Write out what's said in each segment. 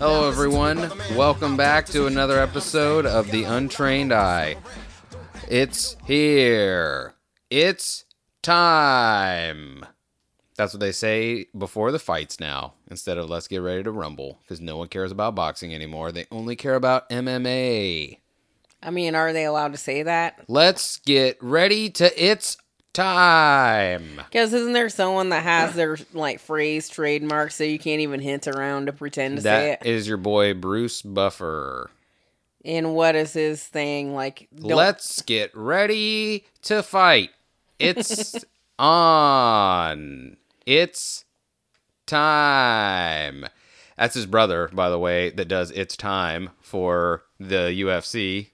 Hello, everyone. Welcome back to another episode of The Untrained Eye. It's here. It's time. That's what they say before the fights now, instead of let's get ready to rumble, because no one cares about boxing anymore. They only care about MMA. I mean, are they allowed to say that? Let's get ready to it's time. Because isn't there someone that has their like phrase trademark, so you can't even hint around to pretend to say That it? is your boy Bruce Buffer. And what is his thing? Like, don't- Let's get ready to fight. It's on. It's time. That's his brother, by the way, that does It's Time for the UFC.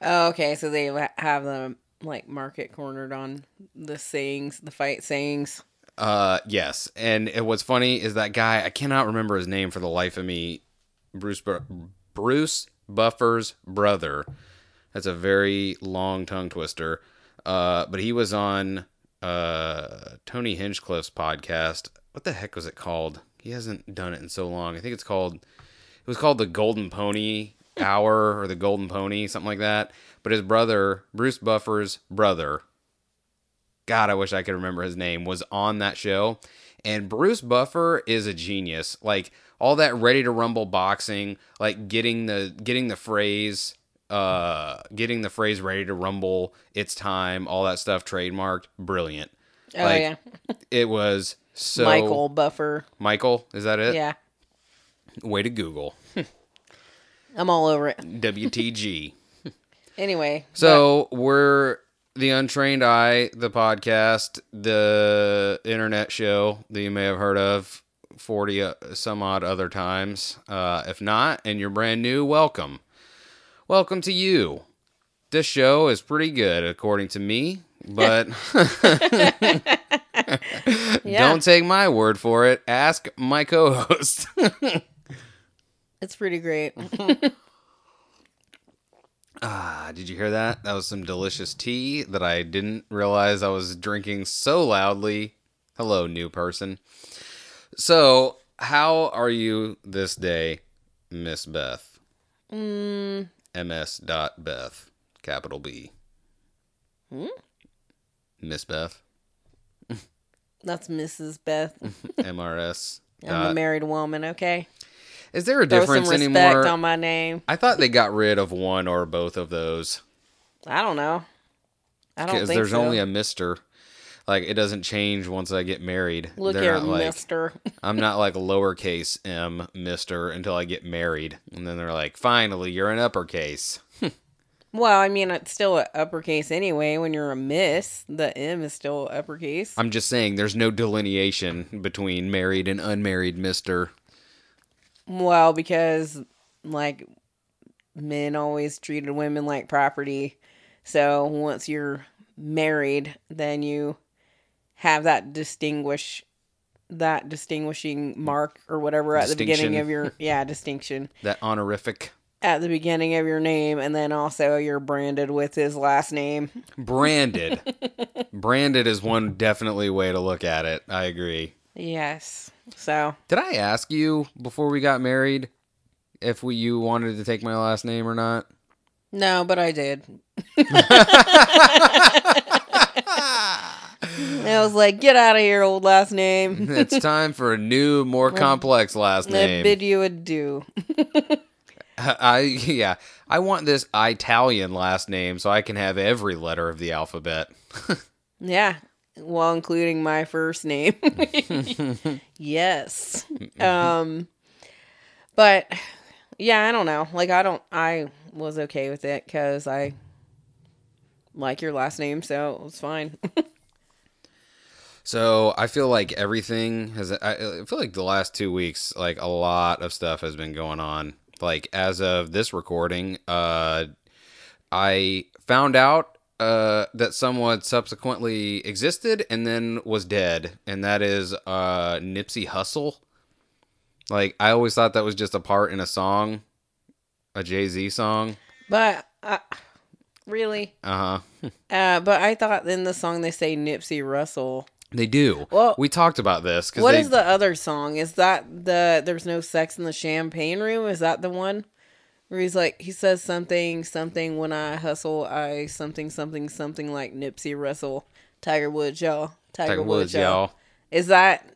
Oh, okay, so they ha- have the like market cornered on the sayings, the fight sayings. Uh, yes. And it- what's funny is that guy, I cannot remember his name for the life of me. Bruce Bruce Buffer's brother. That's a very long tongue twister. Uh, but he was on uh Tony Hinchcliffe's podcast. What the heck was it called? He hasn't done it in so long. I think it's called it was called the Golden Pony Hour or the Golden Pony, something like that. But his brother, Bruce Buffer's brother, God, I wish I could remember his name, was on that show. And Bruce Buffer is a genius. Like all that ready to rumble boxing, like getting the getting the phrase uh getting the phrase ready to rumble, it's time, all that stuff trademarked, brilliant. Oh Like, yeah, It was so Michael Buffer. Michael, is that it? Yeah, Way to Google. I'm all over it. WTG. Anyway, So we're the Untrained Eye, the podcast, the internet show that you may have heard of forty uh, some odd other times. Uh, if not, and you're brand new, welcome, welcome to you. This show is pretty good according to me, but Yeah. don't take my word for it. Ask my co-host. it's pretty great. Ah, did you hear that? That was some delicious tea that I didn't realize I was drinking so loudly. Hello, new person. So, how are you this day, Miss Beth? mm, MS. Dot Beth, capital B. Hmm? Miss Beth, that's Mrs. Beth. MRS. I'm a married woman. Okay, Is there a throw difference some respect anymore? on my name. I thought they got rid of one or both of those. I don't know. I don't Because think there's so. only a Mister. Like it doesn't change once I get married. Look They're here, not like, Mister. I'm not like lowercase m mister until I get married. And then they're like, finally, you're an uppercase. Well, I mean, it's still a uppercase anyway. When you're a miss, the M is still uppercase. I'm just saying there's no delineation between married and unmarried mister. Well, because like men always treated women like property. So once you're married, then you have that distinguish that distinguishing mark or whatever at the beginning of your yeah distinction That honorific. at the beginning of your name and then also you're branded with his last name Branded. Branded is one definitely way to look at it. I agree. yes so Did I ask you before we got married if we, you wanted to take my last name or not? no but i did i was like get out of here old last name it's time for a new, more complex last name. i bid you adieu I yeah, I want this Italian last name so I can have every letter of the alphabet. Yeah. Well, including my first name. yes. Um but yeah, I don't know. Like I don't I was okay with it cuz I like your last name, so it was fine. So I feel like everything has. I I feel like the last two weeks, like a lot of stuff has been going on. Like as of this recording, uh, I found out uh, that someone subsequently existed and then was dead, and that is uh, Nipsey Hussle. Like I always thought that was just a part in a song, a Jay Z song. but uh, really Uh huh. uh but I thought in the song they say Nipsey Russell. They do. Well, we talked about this. What they, is the other song? Is that the "There's No Sex in the Champagne Room"? Is that the one where he's like he says something something when I hustle I something something something like Nipsey Russell, Tiger Woods, y'all, Tiger, Tiger Woods, Woods, y'all. y'all? Is that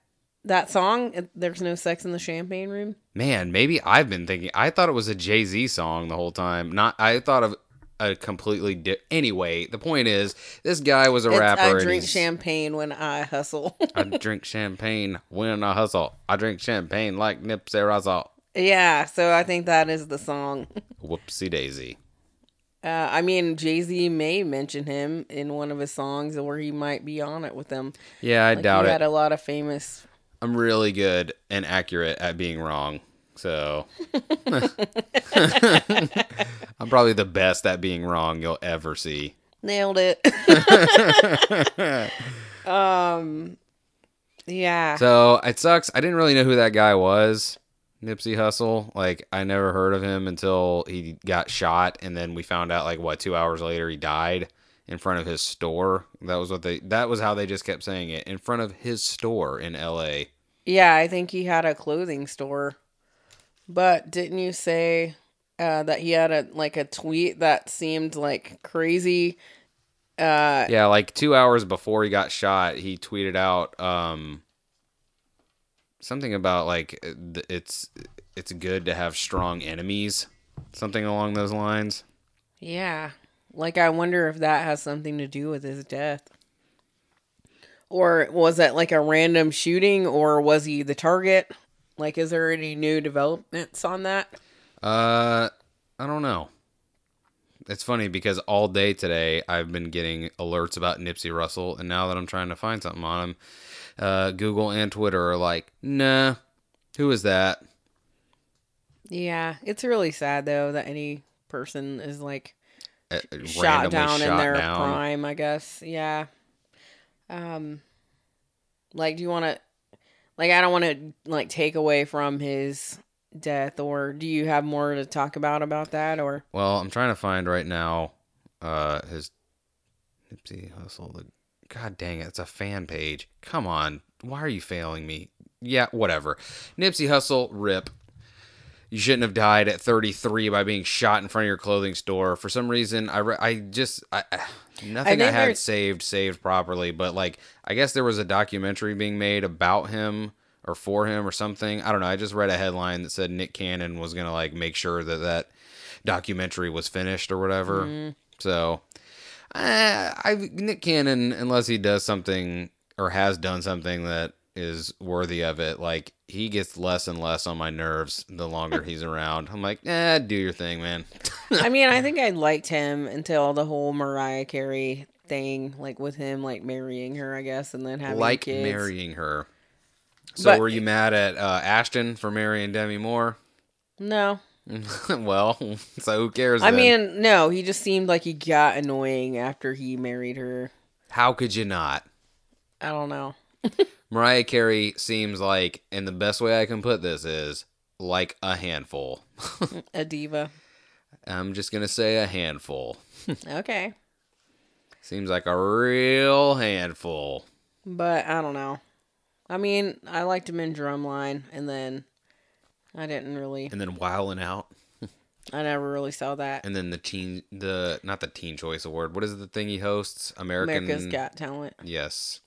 that song? There's no sex in the champagne room. Man, maybe I've been thinking. I thought it was a Jay Z song the whole time. Not. I thought of a completely. Di- anyway, the point is, this guy was a It's, rapper. I drink champagne when I hustle. I drink champagne when I hustle. I drink champagne like Nipsey Russell. Yeah, so I think that is the song. Whoopsie daisy. Uh, I mean, Jay Z may mention him in one of his songs, or he might be on it with them. Yeah, I Like, doubt he it. had a lot of famous. I'm really good and accurate at being wrong. So I'm probably the best at being wrong you'll ever see. Nailed it. um, yeah. So it sucks. I didn't really know who that guy was, Nipsey Hussle. Like I never heard of him until he got shot, and then we found out like what two hours later he died in front of his store. That was what they. That was how they just kept saying it in front of his store in L.A. Yeah, I think he had a clothing store. But didn't you say uh, that he had a like a tweet that seemed like crazy? Uh, Yeah, like two hours before he got shot, he tweeted out um something about like it's it's good to have strong enemies, something along those lines. yeah. Like I wonder if that has something to do with his death. Or was it like a random shooting or was he the target? Like is there any new developments on that? Uh, I don't know. It's funny because all day today I've been getting alerts about Nipsey Russell, and now that I'm trying to find something on him, uh, Google and Twitter are like, "Nah, who is that?" Yeah, it's really sad though that any person is like Uh, shot down in their down. prime, I guess. Yeah. Um like do you want to like I don't want to like take away from his death or do you have more to talk about about that or Well, I'm trying to find right now uh his Nipsey Hussle. The God dang it, it's a fan page. Come on, why are you failing me? Yeah, whatever. Nipsey Hussle, rip. You shouldn't have died at 33 by being shot in front of your clothing store. For some reason, I re- I just I, I- nothing I, think had saved saved properly. But like, I guess there was a documentary being made about him or for him or something. I don't know. I just read a headline that said Nick Cannon was gonna like make sure that that documentary was finished or whatever. Mm-hmm. So, uh, I Nick Cannon, unless he does something or has done something that is worthy of it, like he gets less and less on my nerves the longer he's around. I'm like, eh, do your thing, man. I mean, I think I liked him until the whole Mariah Carey thing like with him like marrying her, I guess, and then having like kids. marrying her. So, But- were you mad at uh, Ashton for marrying Demi Moore? No. well, so who cares? I then? mean, no, he just seemed like he got annoying after he married her. how could you not? I don't know. Mariah Carey seems like, and the best way I can put this is like a handful. A diva. I'm just gonna say a handful. Okay. Seems like a real handful. But I don't know. I mean, I liked him in Drumline, and then I didn't really. And then Wildin' Out, I never really saw that. and then the teen, the not the Teen Choice Award. What is the thing he hosts? American. America's Got Talent. Yes,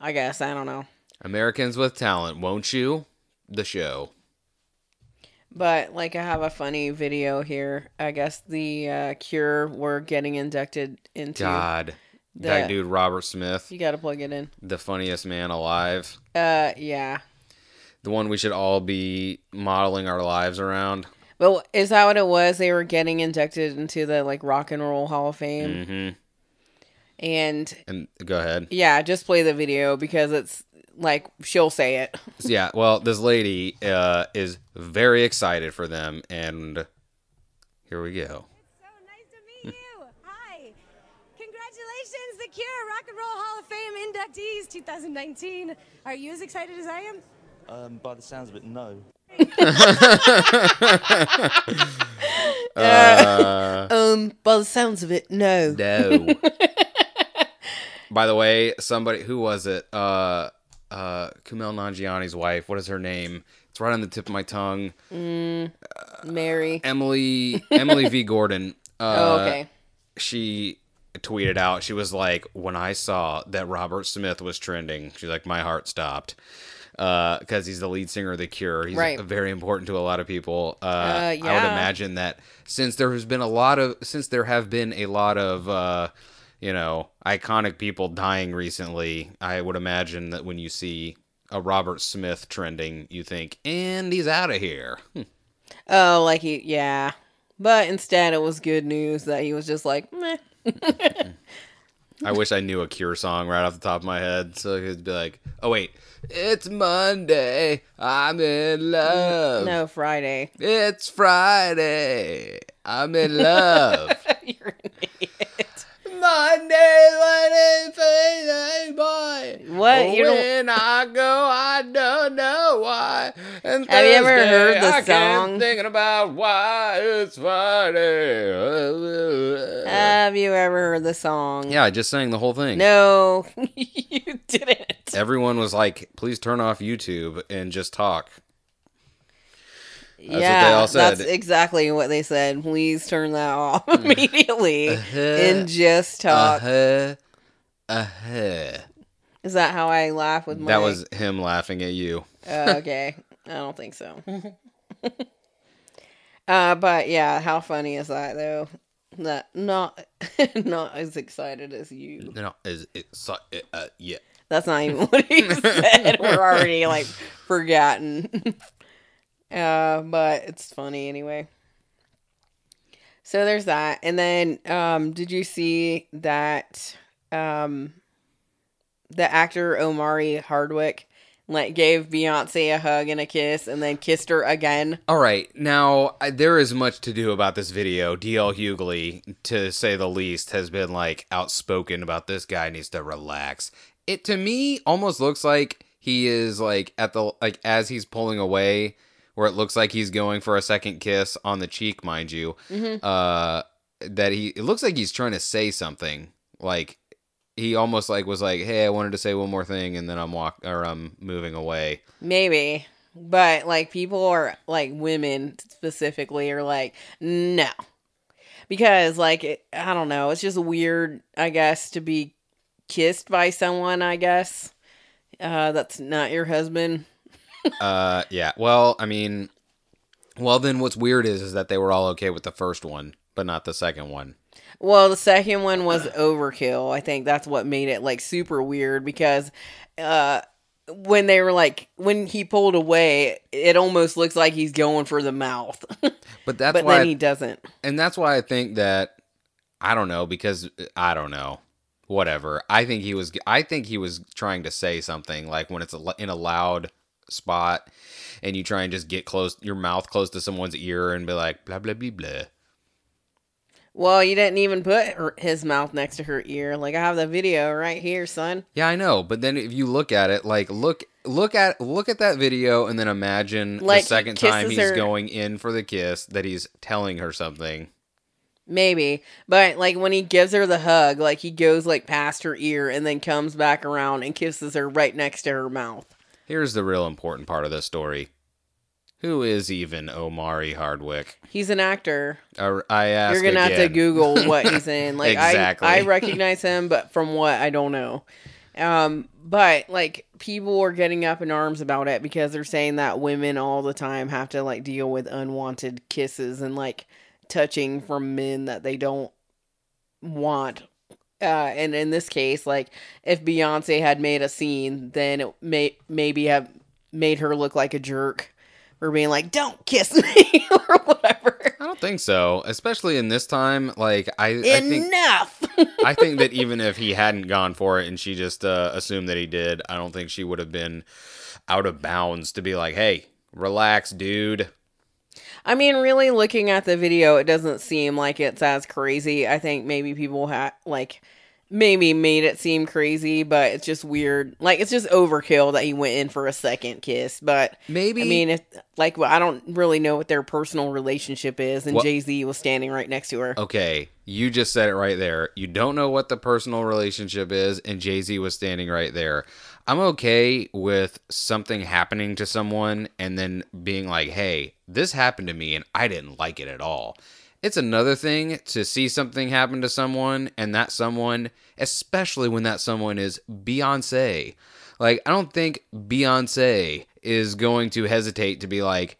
I guess I don't know. Americans with Talent. Won't you? The show. But like, I have a funny video here. I guess the uh, Cure were getting inducted into. God, The- that dude Robert Smith, You got to plug it in. the funniest man alive. Uh, yeah. The one we should all be modeling our lives around. But is that what it was? They were getting inducted into the like Rock and Roll Hall of Fame, hmm and And go ahead. yeah, just play the video because it's like she'll say it. Yeah, well, this lady uh, is very excited for them, and here we go. So nice to meet you. Hi. Congratulations, the Cure Rock and Roll Hall of Fame inductees 2019. Are you as excited as I am? Um, by the sounds of it, no. Uh, Um, by the sounds of it, no. no. By the way, somebody who was it? Uh, uh, Kumail Nanjiani's wife. What is her name? It's right on the tip of my tongue. Mary. Emily Emily V Gordon. Uh, oh, okay. She tweeted out. She was like, "When I saw that Robert Smith was trending, she's like, my heart stopped." Because he's the lead singer of The Cure, he's Right. very important to a lot of people. Uh, Uh, I would imagine that since there has been a lot of, since there have been a lot of, uh, you know, iconic people dying recently, I would imagine that when you see a Robert Smith trending, you think, and he's out of here. Oh, like he, yeah. But instead, it was good news that he was just like, meh. I wish I knew a Cure song right off the top of my head, so I could be like, "Oh wait, it's Monday, I'm in love. No, Friday. It's Friday, I'm in love. You're an idiot. Monday, Wednesday, boy. What? You don't- when I go, I don't know why. And Have you ever heard the I song? Thinking about why it's Friday. Have you ever heard the song? yeah, I just sang the whole thing. No, you didn't. Everyone was like, "Please turn off YouTube and just talk." What yeah, they all said. that's exactly what they said. Please turn that off immediately Uh-huh. and just talk. Uh-huh. Uh-huh. Is that how I laugh with my? That was him laughing at you. Oh, okay. I don't think so. uh, but yeah, how funny is that though? That not not as excited as you. No, is it? So, uh, yeah. That's not even what he said. We're already like forgotten. Uh, but it's funny anyway. So there's that. And then um did you see that um the actor Omari Hardwick like gave Beyonce a hug and a kiss and then kissed her again? All right, now I, there is much to do about this video. DL Hughley, to say the least, has been like outspoken about this guy needs to relax. It to me almost looks like he is like at the like as he's pulling away, where it looks like he's going for a second kiss on the cheek, mind you. Uh, that he it looks like he's trying to say something like he almost like was like, "Hey, I wanted to say one more thing," and then I'm walk or I'm moving away. Maybe. But like people are like women specifically are like no. Because like it, I don't know, it's just weird I guess to be kissed by someone, I guess. Uh that's not your husband. Uh, yeah. Well, I mean, well, then what's weird is is that they were all okay with the first one, but not the second one. Well, the second one was overkill. I think that's what made it like super weird because uh when they were like when he pulled away, it almost looks like he's going for the mouth. But that's but why, then he doesn't. and that's why I think that I don't know because I don't know. Whatever. I think he was. I think he was trying to say something like when it's in a loud spot, and you try and just get close, your mouth close to someone's ear, and be like blah blah blah blah. Well, you didn't even put her, his mouth next to her ear. Like I have the video right here, son. Yeah, I know, but then if you look at it, like look look at look at that video and then imagine Like, the second time he's her- going in for the kiss that he's telling her something. Maybe, but like when he gives her the hug, like he goes like past her ear and then comes back around and kisses her right next to her mouth. Here's the real important part of this story. Who is even Omari Hardwick? He's an actor. I, I ask You're gonna have to. Google what he's in. Like Exactly. I, I recognize him, but from what I don't know. Um, but like people are getting up in arms about it because they're saying that women all the time have to like deal with unwanted kisses and like touching from men that they don't want. Uh, and in this case, like if Beyonce had made a scene, then it may maybe have made her look like a jerk for being like, "Don't kiss me" or whatever. I don't think so, especially in this time. Like I, I think Enough. I think that even if he hadn't gone for it and she just uh, assumed that he did, I don't think she would have been out of bounds to be like, "Hey, relax, dude." I mean, really looking at the video, it doesn't seem like it's as crazy. I think maybe people had like maybe made it seem crazy, but it's just weird. Like it's just overkill that he went in for a second kiss. But Maybe I mean, if like well, I don't really know what their personal relationship is, and Well- Jay Z was standing right next to her. okay, You just said it right there. You don't know what the personal relationship is, and Jay Z was standing right there. I'm okay with something happening to someone and then being like, hey, this happened to me and I didn't like it at all. It's another thing to see something happen to someone and that someone, especially when that someone is Beyonce. Like, I don't think Beyonce is going to hesitate to be like,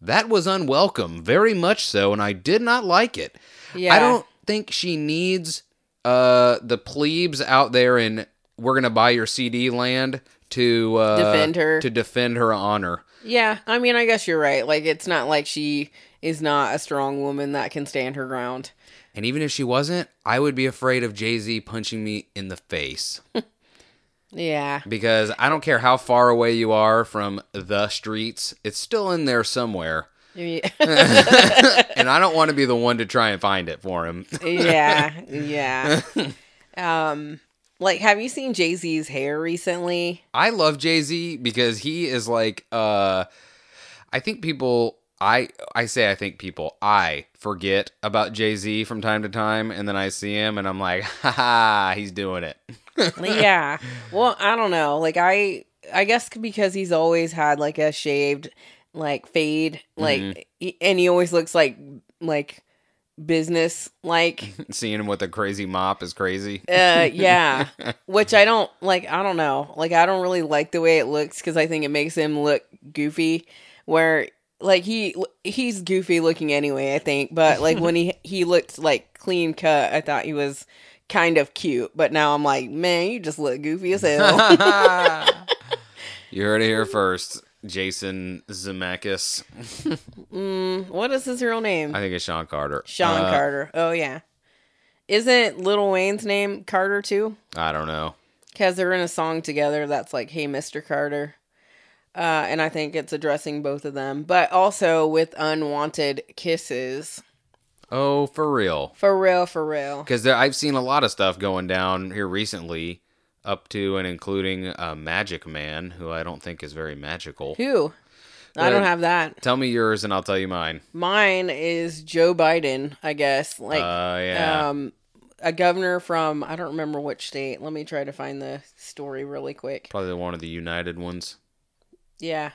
that was unwelcome, very much so, and I did not like it. Yeah. I don't think she needs uh the plebes out there in we're gonna buy your CD land to uh, Defend her. to defend her honor. Yeah, I mean, I guess you're right. Like, it's not like she is not a strong woman that can stand her ground. And even if she wasn't, I would be afraid of Jay Z punching me in the face Yeah. because I don't care how far away you are from the streets, it's still in there somewhere. Yeah. And I don't want to be the one to try and find it for him. yeah. Yeah. Um, like, have you seen Jay Z's hair recently? I love Jay Z because he is like uh I think people I I say I think people I forget about Jay Z from time to time and then I see him and I'm like, ha ha, he's doing it. yeah. Well, I don't know. Like, I, I guess because he's always had like a shaved, like fade, like, he- and he always looks like, like, business like Seeing him with a crazy mop is crazy. uh yeah. Which i don't like i don't know. Like i don't really like the way it looks because i think it makes him look goofy. Where like he he's goofy looking anyway i think. But like when he he looked like clean cut i thought he was kind of cute. But now i'm like man you just look goofy as hell. You heard it here first. Jason Zemeckis. mm, what is his real name? I think it's Sean Carter. sean Uh, carter. Oh yeah. Isn't little wayne's name carter too? I don't know. because they're in a song together that's like hey mr carter. Uh, and i think it's addressing both of them. But also with unwanted kisses. Oh, for real. for real for real. Because I've seen a lot of stuff going down here recently, up to and including uh, Magic Man, who I don't think is very magical. who i don't Uh, have that Tell me yours and I'll tell you mine. mine is joe biden i guess like uh, yeah. um a governor from i don't remember which state let me try to find the story really quick Probably one of the United ones. yeah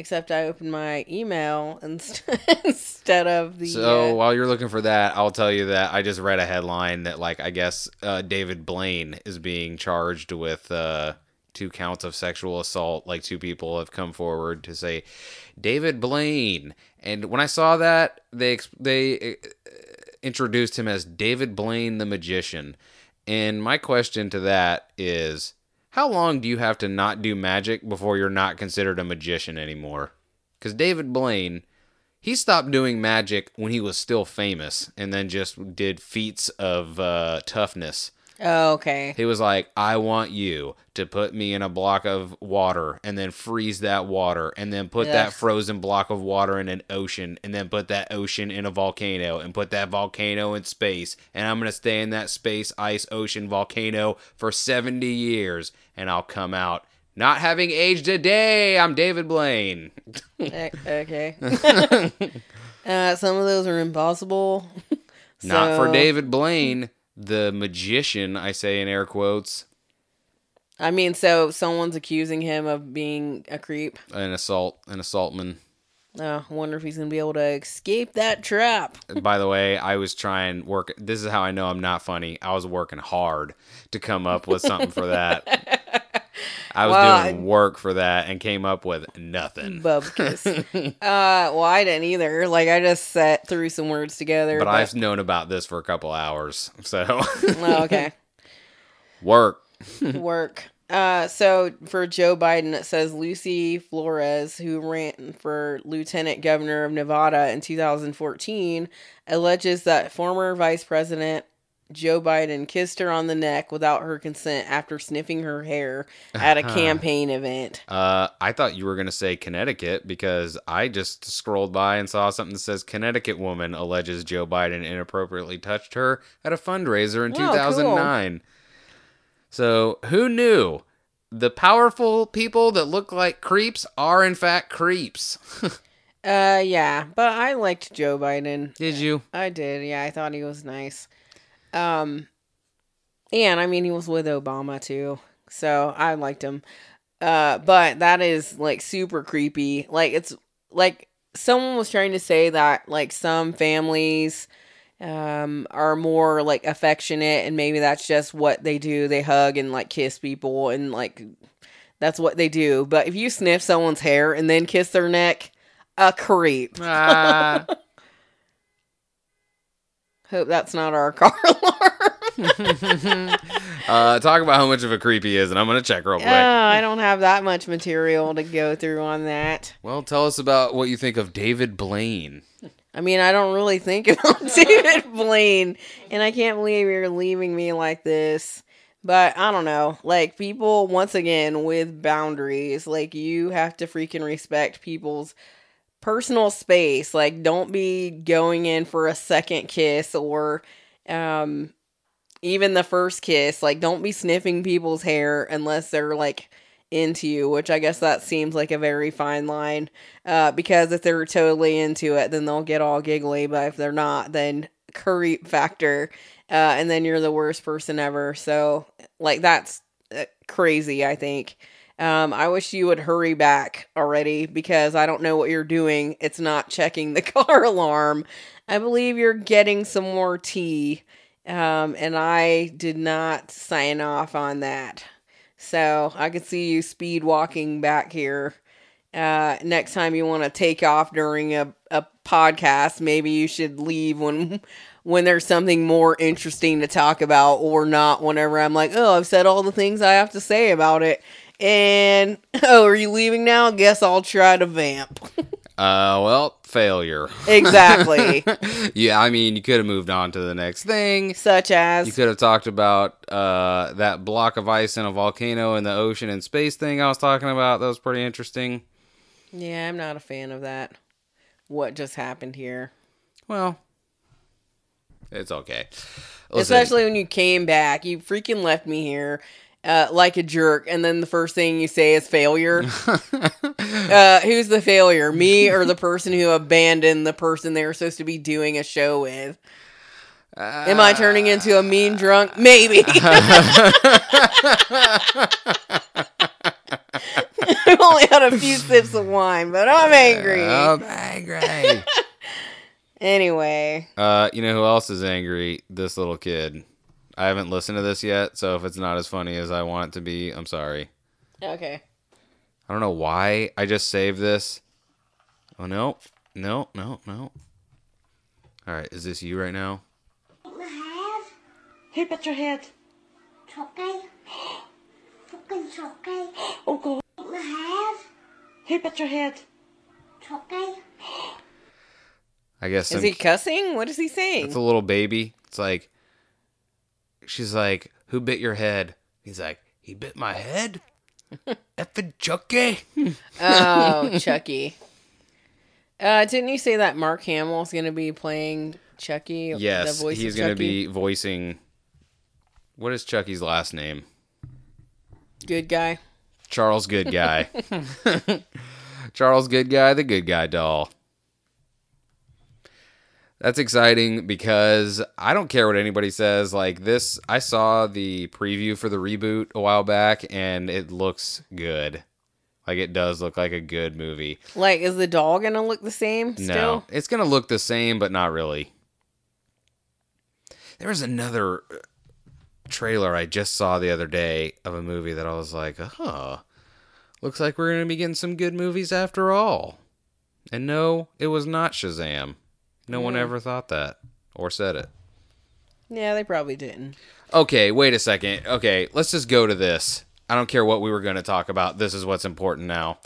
except i opened my email inst- instead of the So uh, while you're looking for that, I'll tell you that I just read a headline that, like, I guess uh, David Blaine is being charged with uh, two counts of sexual assault. Like, two people have come forward to say David Blaine, and when I saw that, they they uh, introduced him as David Blaine the magician. And my question to that is, how long do you have to not do magic before you're not considered a magician anymore? Because David Blaine, he stopped doing magic when he was still famous and then just did feats of uh, toughness. Oh, okay He was like, I want you to put me in a block of water and then freeze that water and then put that frozen block of water in an ocean and then put that ocean in a volcano and put that volcano in space. And I'm going to stay in that space, ice, ocean, volcano for 70 years and I'll come out. Not having aged a day, I'm David Blaine. Okay. uh, some of those are impossible. Not for David Blaine, the magician, I say in air quotes, I mean, so someone's accusing him of being a creep. an assault, an assaultman. Oh, I wonder if he's gonna be able to escape that trap. By the way, I was trying work. This is how I know I'm not funny. I was working hard to come up with something for that. I was Well, doing work for that and came up with nothing. Uh, well, I didn't either. Like, I just set threw some words together. But I've known about this for a couple hours, so oh, okay. work. work. Uh, so for Joe Biden, it says Lucy Flores, who ran for lieutenant governor of Nevada in 2014, alleges that former vice president Joe Biden kissed her on the neck without her consent after sniffing her hair at a campaign event. Uh, I thought you were gonna say Connecticut because I just scrolled by and saw something that says Connecticut woman alleges Joe Biden inappropriately touched her at a fundraiser in Oh, cool. 2009. So who knew? The powerful people that look like creeps are in fact creeps. Uh, yeah, but I liked Joe Biden. Did you? I did. Yeah, I thought he was nice. Um, and I mean, he was with Obama too, so I liked him. Uh, but that is like super creepy. Like it's like someone was trying to say that like some families um are more like affectionate and maybe that's just what they do they hug and like kiss people and like that's what they do but if you sniff someone's hair and then kiss their neck a creep Ah. hope that's not our car alarm uh, talk about how much of a creep he is, and I'm gonna check real quick. oh i don't have that much material to go through on that Well, tell us about what you think of David Blaine. I mean, I don't really think about David Blaine, and I can't believe you're leaving me like this. But I don't know. Like, people, once again, with boundaries, like, you have to freaking respect people's personal space. Like, don't be going in for a second kiss or, um, even the first kiss. Like, don't be sniffing people's hair unless they're, like, into you, which I guess that seems like a very fine line. Uh, because if they're totally into it, then they'll get all giggly. But if they're not, then creep factor. Uh, and then you're the worst person ever. So, like, that's uh, crazy, I think. Um, I wish you would hurry back already because I don't know what you're doing. It's not checking the car alarm. I believe you're getting some more tea. Um, and I did not sign off on that. So I could see you speed walking back here. Uh, next time you want to take off during a, a podcast, maybe you should leave when when there's something more interesting to talk about or not whenever I'm like, oh, I've said all the things I have to say about it. And oh, are you leaving now? Guess I'll try to vamp. Uh, well, failure. exactly. yeah, I mean, you could have moved on to the next thing. Such as You could have talked about uh, that block of ice in a volcano in the ocean and space thing I was talking about. That was pretty interesting. Yeah, I'm not a fan of that. What just happened here? Well, it's okay. Listen, Especially when you came back. You freaking left me here uh, like a jerk, and then the first thing you say is failure. uh, who's the failure? Me or the person who abandoned the person they were supposed to be doing a show with? Am I turning into a mean drunk? Maybe. I've only had a few sips of wine, but I'm angry. I'm angry. Anyway, uh, you know who else is angry? This little kid. I haven't listened to this yet, so if it's not as funny as I want it to be, I'm sorry. okay. I don't know why I just saved this. Oh no, no, no, no. All right, is this you right now? have Who bit your head? Chucky. Fucking Chucky. Oh God. have Who bit your head? Chucky. I guess Is some, he cussing? What is he saying? it's a little baby. It's like she's like, "Who bit your head?" He's like, "He bit my head." Effing Chucky. Oh, Chucky. Uh, didn't you say that Mark Hamill's going to be playing Chucky? Yes, the voice he's going to be voicing. What is Chucky's last name? good guy. Charles Goodguy. Charles Goodguy, the Good Guy doll. That's exciting because I don't care what anybody says. Like this, I saw the preview for the reboot a while back and it looks good. Like it does look like a good movie. Like, is the doll going to look the same No, it's going to look the same, but not really. There was another uh, trailer I just saw the other day of a movie that I was like, huh, looks like we're going to be getting some good movies after all. And no, it was not Shazam. No one ever thought that or said it. Yeah, they probably didn't. Okay, wait a second. Okay, let's just go to this. I don't care what we were going to talk about. This is what's important now.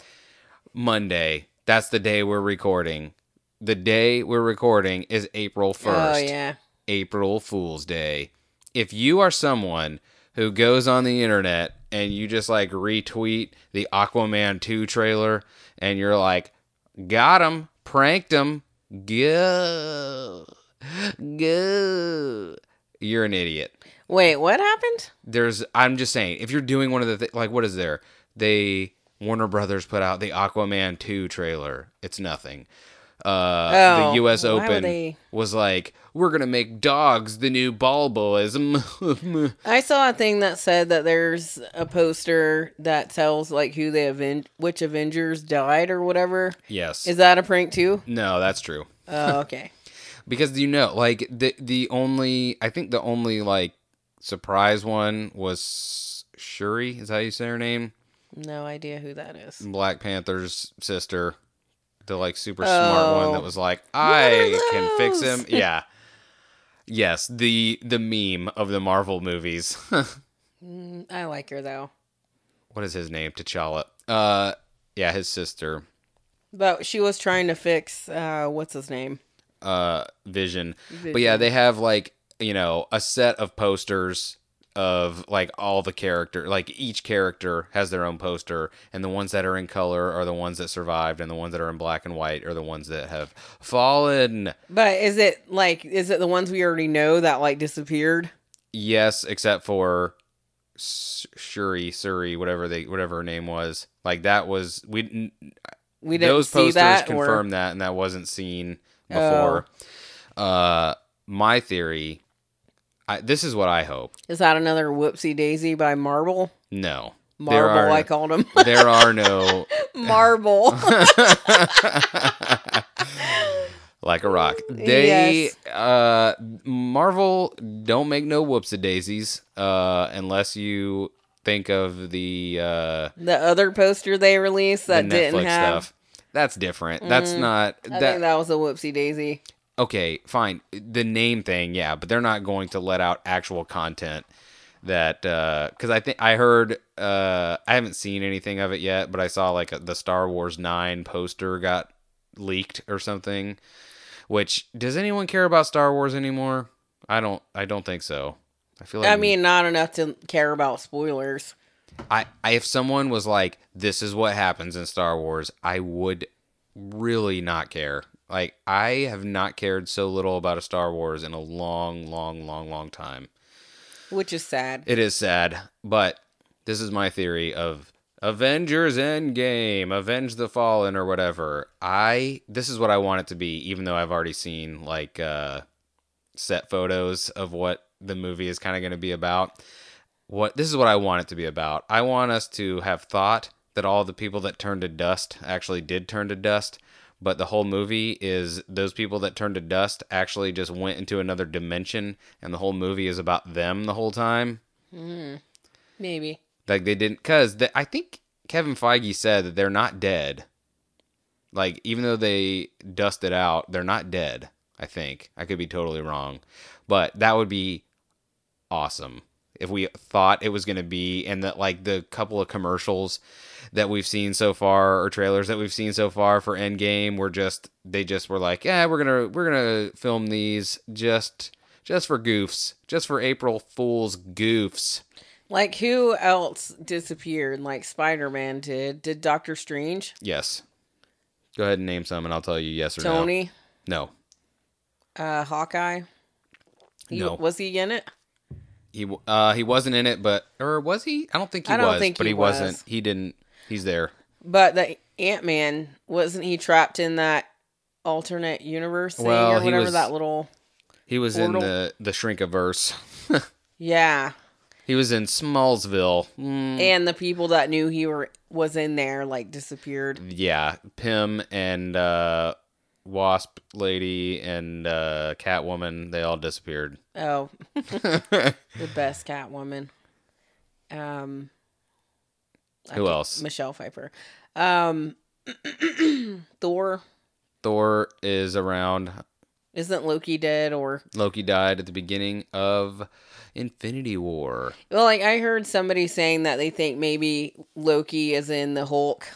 Monday. That's the day we're recording. The day we're recording is April 1st. Oh, yeah. April Fool's Day. If you are someone who goes on the internet and you just like retweet the Aquaman 2 trailer and you're like, got him, pranked him, go, go, you're an idiot. Wait, what happened? there's I'm just saying if you're doing one of the th- like what is there? They Warner Brothers put out the Aquaman 2 trailer. It's nothing uh, Oh, the U.S. Open they- was like, "We're gonna make dogs the new ball boys." I saw a thing that said that there's a poster that tells like who the Aven- which Avengers died or whatever. yes. Is that a prank too? no, that's true. Oh, okay. because you know like the the only i think the only like surprise one was shuri is that how you say her name no idea who that is. black panther's sister the like super smart one Oh. that was like i can fix him yeah yes the the meme of the marvel movies I like her though. what is his name t'challa uh yeah his sister But she was trying to fix uh what's his name? uh vision. But yeah, they have like, you know, a set of posters of like all the character like each character has their own poster and the ones that are in color are the ones that survived and the ones that are in black and white are the ones that have fallen. But is it like is it the ones we already know that like disappeared? Yes, except for Shuri, Suri, whatever they whatever her name was. Like that was we We didn't those see posters that or confirm that and that wasn't seen before. Uh my theory I, this is what I hope. is that another Whoopsie Daisy by Marble? No. Marble, are, I called him. there are no Marble. like a rock. They Yes. uh Marvel don't make no whoops of daisies uh unless you think of the uh the other poster they released that Netflix didn't have. Mm. stuff. That's different. That's not I that think that was a Whoopsie Daisy. Okay, fine. The name thing, yeah, but they're not going to let out actual content that because I think I heard uh, I haven't seen anything of it yet, but I saw like the Star Wars Nine poster got leaked or something. Which does anyone care about Star Wars anymore? I don't. I don't think so. I feel like I mean, not enough to care about spoilers. I, I if someone was like, "This is what happens in Star Wars," I would really not care. Like I have not cared so little about a Star Wars in a long, long, long, long time. Which is sad. It is sad, but this is my theory of Avengers Endgame, Avenge the Fallen, or whatever. I this is what I want it to be, even though I've already seen like uh, set photos of what the movie is kind of going to be about. What this is what I want it to be about. I want us to have thought that all the people that turned to dust actually did turn to dust, but the whole movie is those people that turned to dust actually just went into another dimension, and the whole movie is about them the whole time. Hmm. Maybe. Like they didn't, because I think Kevin Feige said that they're not dead. Like even though they dusted out, they're not dead. I think I could be totally wrong, but that would be awesome if we thought it was going to be, and that like the couple of commercials that we've seen so far or trailers that we've seen so far for Endgame were just they just were like, yeah, we're gonna we're gonna film these just just for goofs, just for April Fools goofs. Like who else disappeared? Like Spider Man did. Did Doctor Strange? Yes. Go ahead and name some, and I'll tell you yes or no. Tony? no. Uh Hawkeye? He, No. Was he in it? He uh he wasn't in it, but or was he? I don't think he I don't was, think but he he, wasn't. He didn't. He's there. But the Ant Man wasn't he trapped in that alternate universe thing Well, or whatever was- that little He was in the the Shrinkaverse. Yeah. he was in Smallsville. Mm, And the people that knew he were was in there like disappeared. yeah, Pym and uh, Wasp Lady and uh, Catwoman. They all disappeared. Oh, the best Catwoman. Um Who else? Michelle Pfeiffer. Um Thor. Thor is around. Isn't Loki dead or Loki died at the beginning of Infinity War. Well, like I heard somebody saying that they think maybe Loki is in the Hulk.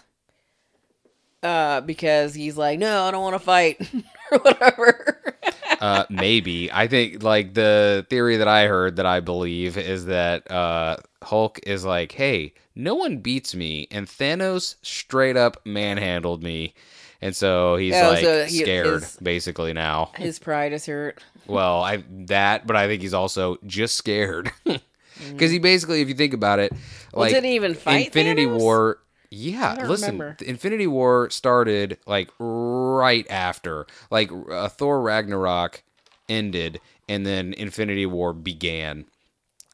Uh, because he's like, no, I don't want to fight or whatever. uh, maybe. I think like the theory that I heard that I believe is that uh, Hulk is like, hey, no one beats me, and Thanos straight up manhandled me, and so he's Oh, like so he- scared his- basically now. His pride is hurt. Well, I that, but I think he's also just scared because he basically, if you think about it, Well, like did he even fight Infinity Thanos? War. Yeah, listen. Infinity War started like right after, like uh, Thor Ragnarok ended, and then Infinity War began.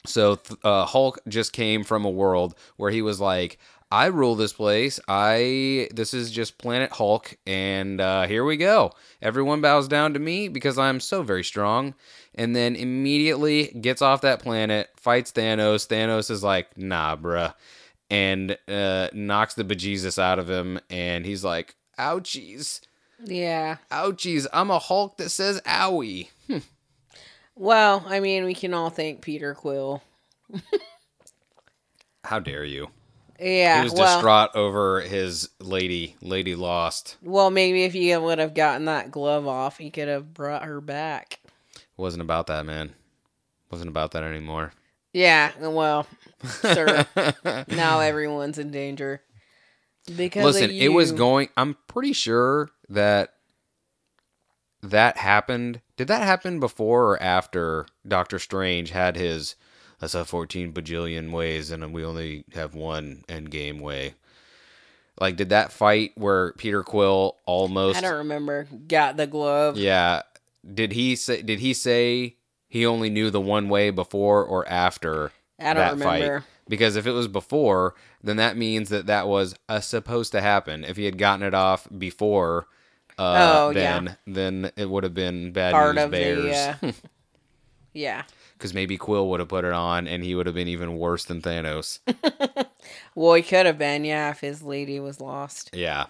So uh, Hulk just came from a world where he was like, "I rule this place. I this is just Planet Hulk, and uh, here we go. Everyone bows down to me because I'm so very strong." And then immediately gets off that planet, fights Thanos. Thanos is like, "Nah, bruh," and uh, knocks the bejesus out of him, and he's like, "Ouchies, Yeah. ouchies! I'm a Hulk that says owie." Well, I mean, we can all thank Peter Quill. How dare you? Yeah. He was well, distraught over his lady, lady lost. well, maybe if he would have gotten that glove off, he could have brought her back. Wasn't about that, man. Wasn't about that anymore. Yeah. Well, sure. now everyone's in danger. Because Listen, it was going. I'm pretty sure that that happened. Did that happen before or after Doctor Strange had his? Let's have 14 bajillion ways, and we only have one end game way. Like, did that fight where Peter Quill almost? I don't remember. Got the glove. Yeah. Did he say? Did he say he only knew the one way before or after I don't that remember. fight? Because if it was before, then that means that that was uh, supposed to happen. If he had gotten it off before, uh, Oh, yeah. then then it would have been bad Part news of bears. the. Uh, yeah. Because maybe Quill would have put it on, and he would have been even worse than Thanos. Well, he could have been, yeah, if his lady was lost. yeah.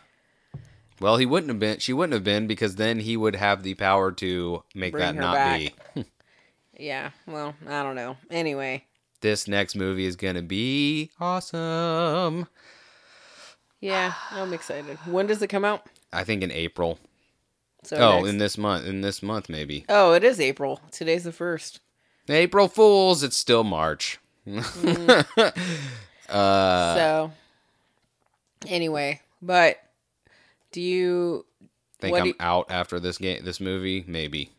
Well, he wouldn't have been. She wouldn't have been because then he would have the power to make Bring that not back. be. Yeah. Well, I don't know. Anyway. this next movie is gonna be awesome. Yeah, I'm excited. When does it come out? I think in April. So oh, next- in this month. In this month, maybe. Oh, it is April. Today's the first. April Fools. It's still March. uh, so anyway, but do you think I'm you- out after this game. This movie, maybe.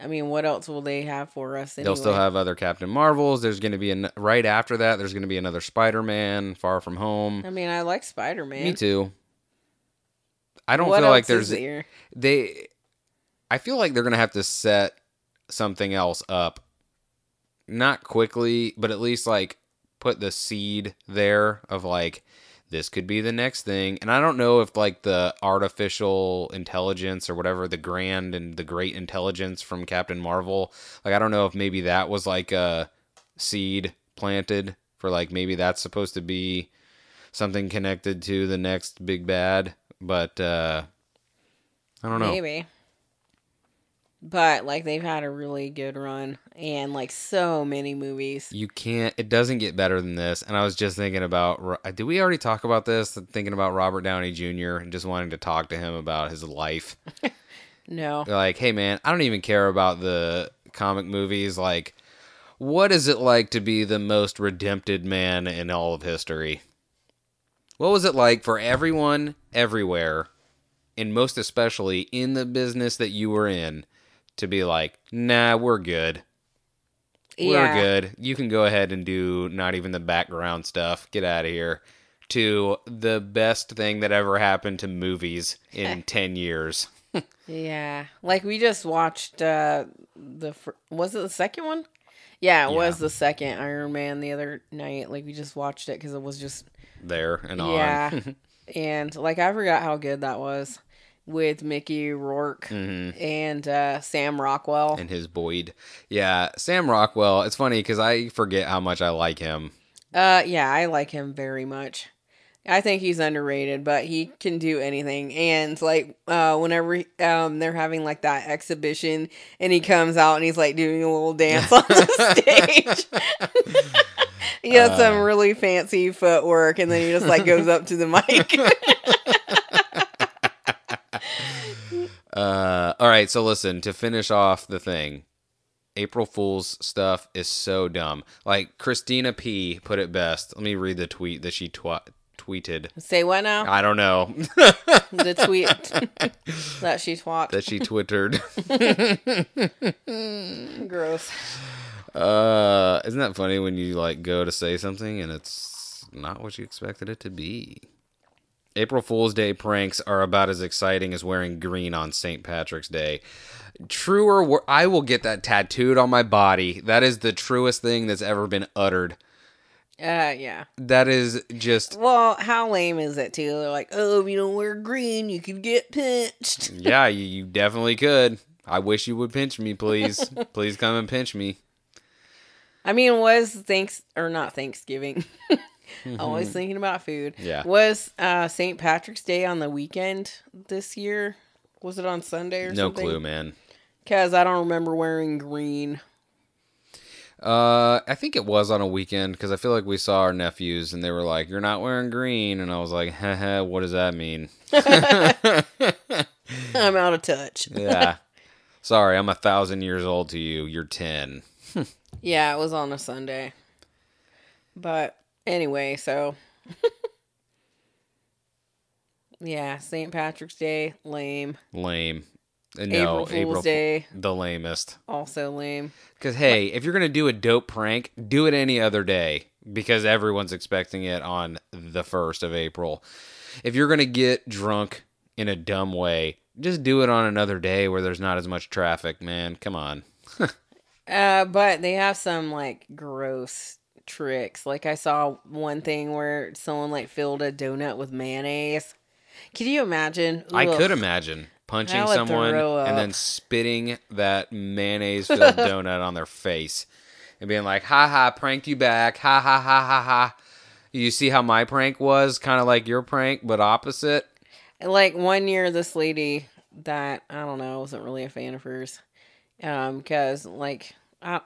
I mean, what else will they have for us anyway? They'll still have other Captain Marvels. There's going to be an right after that. There's going to be another Spider-Man, Far From Home. I mean, I like Spider-Man. Me too. I don't What feel like there's there? they I feel like they're going to have to set something else up not quickly, but at least like put the seed there of like this could be the next thing. And I don't know if like the artificial intelligence or whatever the grand and the great intelligence from Captain Marvel, like I don't know if maybe that was like a seed planted for like maybe that's supposed to be something connected to the next big bad, but uh I don't know. Maybe. But like they've had a really good run and like so many movies. You can't. It doesn't get better than this. And I was just thinking about. Ro- Did we already talk about this? Thinking about Robert Downey Jr. and just wanting to talk to him about his life. No. like, hey man, I don't even care about the comic movies. Like, what is it like to be the most redempted man in all of history? What was it like for everyone, everywhere, and most especially in the business that you were in, to be like, nah, we're good. We're yeah. good. You can go ahead and do not even the background stuff. Get out of here. To the best thing that ever happened to movies in 10 years. Yeah. Like we just watched uh the fir- was it the second one? Yeah, it Yeah. was the second Iron Man the other night. Like we just watched it cuz it was just There and on. yeah. and like I forgot how good that was with Mickey Rourke and uh Sam Rockwell. Mm-hmm. and his Boyd. Yeah, Sam Rockwell. It's funny because I forget how much I like him. Uh yeah, I like him very much. I think he's underrated, but he can do anything. And like uh whenever um they're having like that exhibition and he comes out and he's like doing a little dance on the stage. he has some really fancy footwork and then he just like goes up to the mic. Uh, all right, so listen to finish off the thing. April Fool's stuff is so dumb. Like Christina P put it best. Let me read the tweet that she twa- tweeted. Say what now? I don't know The tweet that she taught. that she twittered. Gross. Uh, isn't that funny when you like go to say something and it's not what you expected it to be? April Fool's Day pranks are about as exciting as wearing green on St. Patrick's Day. Truer, wor- I will get that tattooed on my body. That is the truest thing that's ever been uttered. Uh, yeah. That is just, Well, how lame is it too? They're like, oh, if you don't wear green, you could get pinched. yeah, you, you definitely could. I wish you would pinch me, please. please come and pinch me. I mean, was thanks or not Thanksgiving? Always thinking about food. Yeah. Was uh St. Patrick's Day on the weekend this year? Was it on Sunday or something? No something? clue, man. Because I don't remember wearing green. Uh, I think it was on a weekend because I feel like we saw our nephews and they were like, "You're not wearing green," and I was like, "Haha, what does that mean?" I'm out of touch. yeah, sorry, I'm a thousand years old to you. You're ten. Yeah, it was on a Sunday. But anyway, so yeah, St. Patrick's Day, lame. Lame. No, April Fool's Day, the lamest. also lame. Because hey, if you're gonna do a dope prank, do it any other day because everyone's expecting it on the first of April. If you're gonna get drunk in a dumb way, just do it on another day where there's not as much traffic. Man, come on. Uh, but they have some like gross tricks. Like I saw one thing where someone like filled a donut with mayonnaise. Can you imagine? I could imagine punching someone and then spitting that mayonnaise filled donut on their face and being like, ha ha, pranked you back. Ha ha ha ha ha. You see how my prank was? Kind of like your prank, but opposite. Like one year, this lady that I don't know, wasn't really a fan of hers, um, because like, I,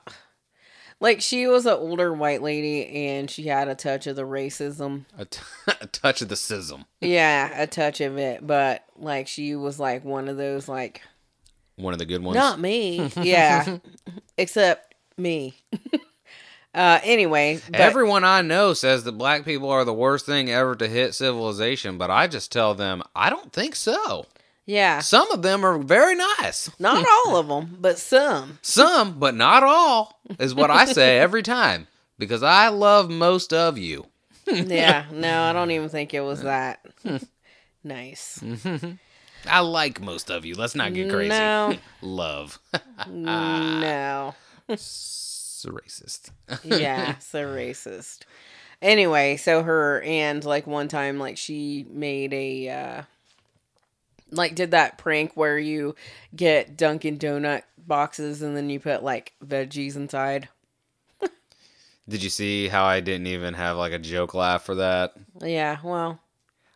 like she was an older white lady and she had a touch of the racism. A, t- a touch of the sizzle. Yeah, a touch of it, but like she was like one of those like One of the good ones. Not me. yeah. Except me. uh anyway, but Everyone I know says that black people are the worst thing ever to hit civilization, but I just tell them I don't think so. Yeah, Some of them are very nice. not all of them, but some. Some, but not all, is what I say every time because I love most of you. Yeah, no, I don't even think it was that. nice. I like most of you. Let's not get crazy. No. Love. no. It's racist. Yeah, so racist. Anyway, so her and like one time like she made a uh like did that prank where you get Dunkin' Donut boxes and then you put like veggies inside. Did you see how I didn't even have like a joke laugh for that? Yeah, well,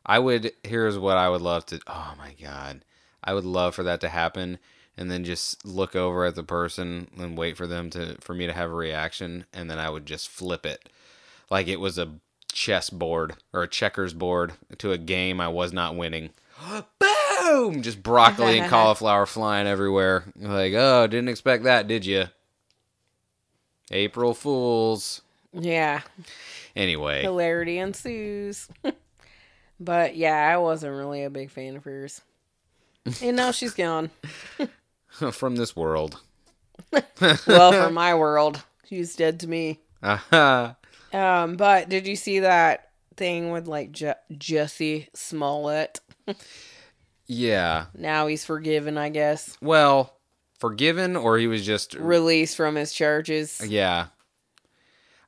I would. Here's what I would love to. Oh my god, I would love for that to happen, and then just look over at the person and wait for them to for me to have a reaction, and then I would just flip it, like it was a chess board or a checkers board to a game I was not winning. Boom! Just broccoli and cauliflower flying everywhere. Like, oh, didn't expect that, did you? April Fools. yeah, Anyway, hilarity ensues. but yeah, I wasn't really a big fan of hers. And now she's gone. from this world. Well, for my world, she's dead to me. Aha. Um, but did you see that thing with like Je- Jesse Smollett? Yeah. Now he's forgiven, I guess. Well, forgiven or he was just Released from his charges. yeah.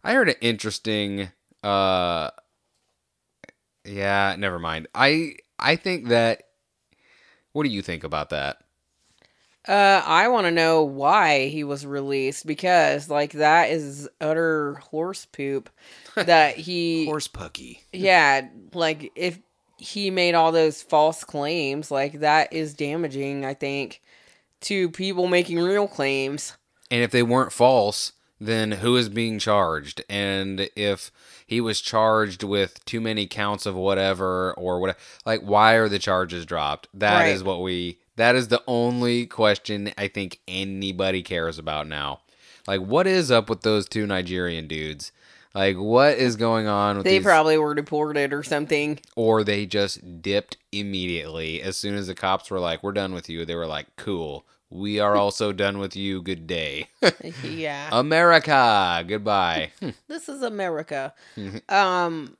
I heard an interesting uh yeah, never mind. I I think that what do you think about that? Uh, I want to know why he was released because, like, that is utter horse poop. That he, Horse pucky. yeah, like if he made all those false claims, like that is damaging. I think to people making real claims. And if they weren't false, then who is being charged? And if he was charged with too many counts of whatever or what like why are the charges dropped? That is Right. what we that is the only question I think anybody cares about now. Like what is up with those two Nigerian dudes? Like what is going on with They these probably were deported or something. or they just dipped immediately as soon as the cops were like, "We're done with you." They were like, "Cool. We are also done with you. Good day." yeah. America. Goodbye. this is America. um,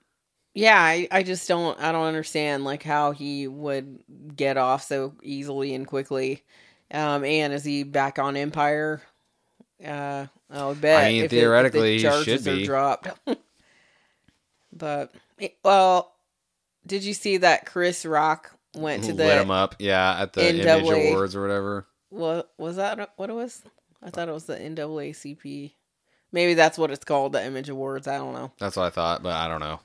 yeah, I, I just don't I don't understand like how he would get off so easily and quickly. Um, and is he back on Empire? Uh, I would bet. I mean, if it- if the theoretically, he should charges are dropped. but well, did you see that Chris Rock went to Lit him the up, yeah, at the Image Awards or whatever. what was that? What it was? I thought it was the NAACP. Maybe that's what it's called, the Image Awards. I don't know. That's what I thought, but I don't know.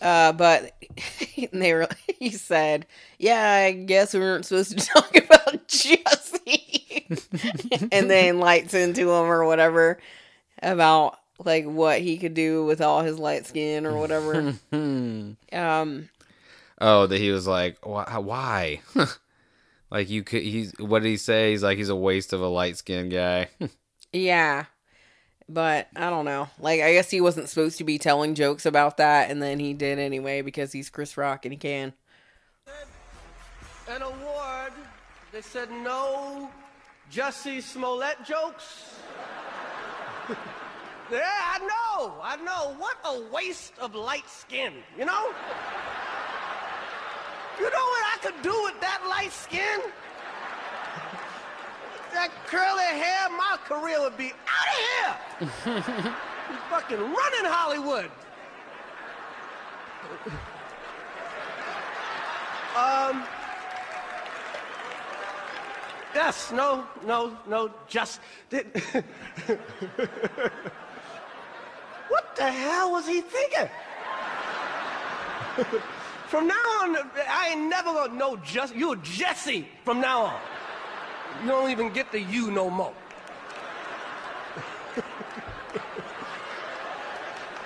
Uh, but they were. He said, "Yeah, I guess we weren't supposed to talk about Jesse," and then lights into him or whatever about like what he could do with all his light skin or whatever. um, Oh, that he was like, "Why? why? like you could? He's what did he say? He's like, he's a waste of a light skinned guy. yeah, but I don't know. Like, I guess he wasn't supposed to be telling jokes about that, and then he did anyway because he's Chris Rock and he can. an award. They said no Jussie Smollett jokes. yeah, I know. I know. What a waste of light skin, you know? You know what I could do with that light skin? That curly hair, my career would be out of here. Fucking running Hollywood. Um. Yes, no, no, no, just. Did, what the hell was he thinking? from now on, I ain't never gonna know just. You're Jesse from now on. You don't even get the you no more.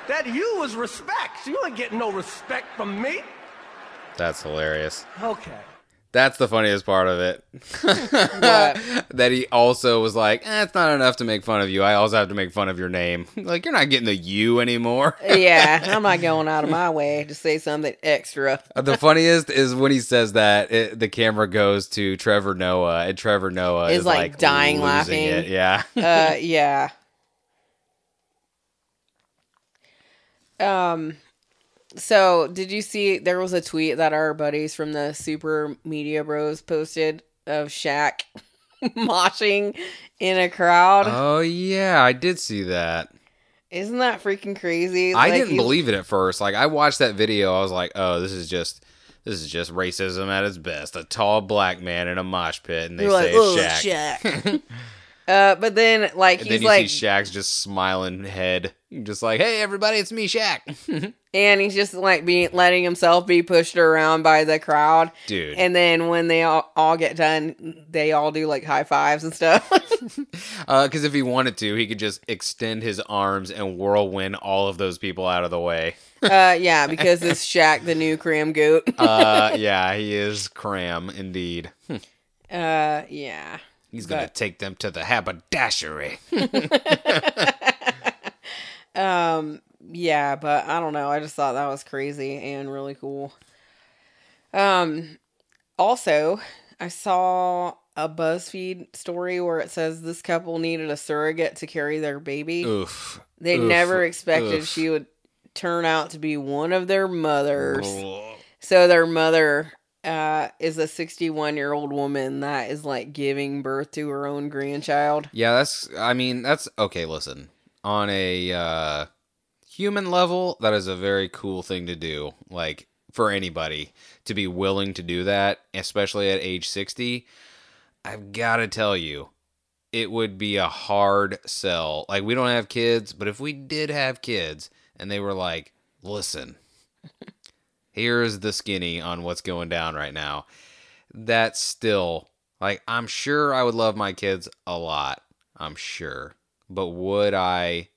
that you was respect. You ain't getting no respect from me. That's hilarious. Okay. That's the funniest part of it. that he also was like, eh, it's not enough to make fun of you. I also have to make fun of your name. like, you're not getting the you anymore. yeah, I'm not going out of my way to say something extra. the funniest is when he says that it, the camera goes to Trevor Noah, and Trevor Noah Is, is, like, like, dying laughing. It. Yeah. uh yeah um so did you see there was a tweet that our buddies from the super media bros posted of Shaq moshing in a crowd oh yeah, I did see that. isn't that freaking crazy I Like, didn't believe it at first. Like I watched that video, I was like, "Oh, this is just this is just racism at its best. A tall black man in a mosh pit, and they you're say like oh Shaq." Shaq uh but then like And he's then you like see Shaq's just smiling head, just like, "Hey, everybody, it's me, Shaq." and he's just like being letting himself be pushed around by the crowd Dude. and then when they all, all get done they all do like high fives and stuff Because if he wanted to, he could just extend his arms and whirlwind all of those people out of the way. uh yeah because it's Shaq the new cram goat Uh, yeah, he is cram indeed. uh yeah He's gonna take them to the haberdashery. um yeah but i don't know i just thought that was crazy and really cool um also i saw a buzzfeed story where it says this couple needed a surrogate to carry their baby Oof. they Oof. never expected Oof. she would turn out to be one of their mothers so their mother uh is a 61 year old woman that is like giving birth to her own grandchild Yeah, that's. I mean, that's okay. Listen, on a uh, human level, that is a very cool thing to do. Like for anybody to be willing to do that, especially at age sixty, I've got to tell you, it would be a hard sell. Like we don't have kids, but if we did have kids, and they were like, "Listen, here's the skinny on what's going down right now," that's still like I'm sure I would love my kids a lot. I'm sure. But would I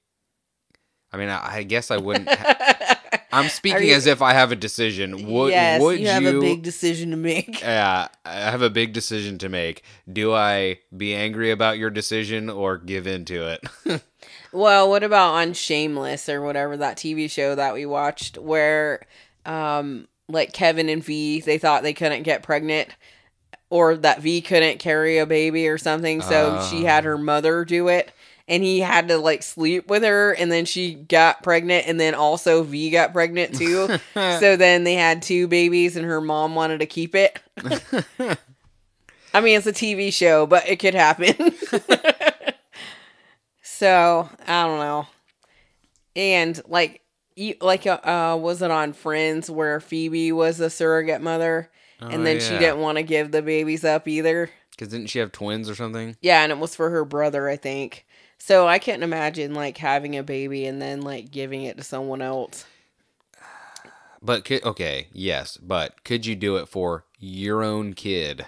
I mean I, I guess I wouldn't ha- I'm speaking you- as if I have a decision. Would yes would you have a big decision to make yeah, I have a big decision to make. Do I be angry about your decision or give in to it? Well, what about on Shameless or whatever that TV show that we watched where um like Kevin and V they thought they couldn't get pregnant or that V couldn't carry a baby or something so she had her mother do it and he had to like sleep with her and then she got pregnant and then also V got pregnant too. so then they had two babies and her mom wanted to keep it. I mean, it's a TV show, but it could happen. so, I don't know. And like like uh, uh was it on Friends where Phoebe was a surrogate mother and Oh, then she didn't want to give the babies up either. Because didn't she have twins or something? Yeah, and it was for her brother, I think. So I can't imagine like having a baby and then like giving it to someone else. But could, okay, yes, but could you do it for your own kid?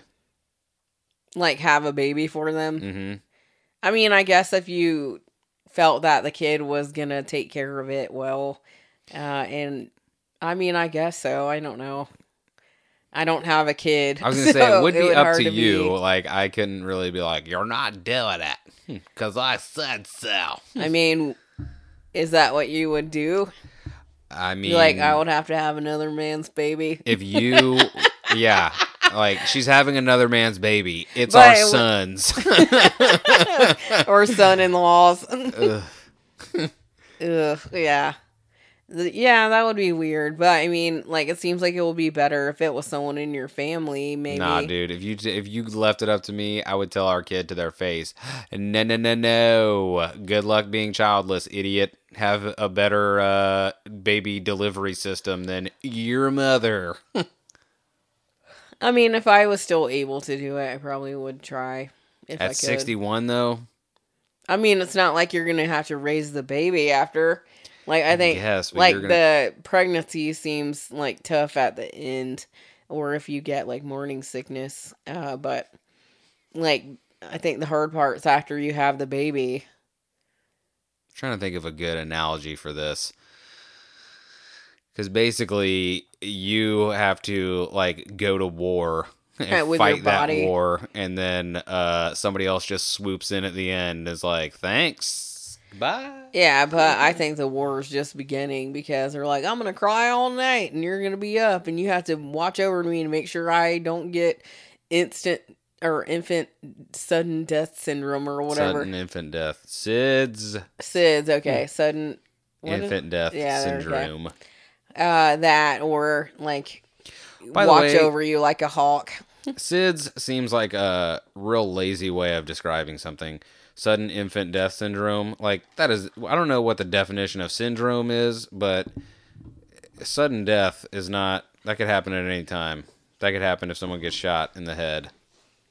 Like have a baby for them. Mm-hmm. I mean, I guess if you felt that the kid was gonna take care of it well, uh, and I mean, I guess so. I don't know. I don't have a kid. I was gonna say it would be up hard to be- you. Like I couldn't really be like, you're not doing it because I said so. I mean, is that what you would do? I mean, You're like, I would have to have another man's baby. if you, yeah, like she's having another man's baby. It's But our it son's. or son-in-laws. Ugh. Ugh, yeah. Yeah, that would be weird. But I mean, like, it seems like it would be better if it was someone in your family, maybe. Nah, dude. If you if you left it up to me, I would tell our kid to their face, no, no, no, no. Good luck being childless, idiot. Have a better uh, baby delivery system than your mother. I mean, if I was still able to do it, I probably would try. If I At could. sixty one, though, I mean, it's not like you're gonna have to raise the baby after. Like, I think, but like gonna- the pregnancy seems like tough at the end, or if you get like morning sickness. Uh, but like, I think the hard part's after you have the baby. trying to think of a good analogy for this. Because basically, you have to like go to war and With your fight that war, and then uh, somebody else just swoops in at the end. and Is like, thanks, bye. Yeah, but I think the war is just beginning because they're like, I'm gonna cry all night, and you're gonna be up, and you have to watch over me to make sure I don't get instant or infant sudden death syndrome or whatever. Sudden infant death, SIDS, SIDS, okay, sudden what is- infant death Yeah, there we go. syndrome. uh, that or like By watch way- over you like a hawk. SIDS seems like a real lazy way of describing something. Sudden infant death syndrome, like that is. I don't know what the definition of syndrome is, but sudden death is not. That could happen at any time. That could happen if someone gets shot in the head.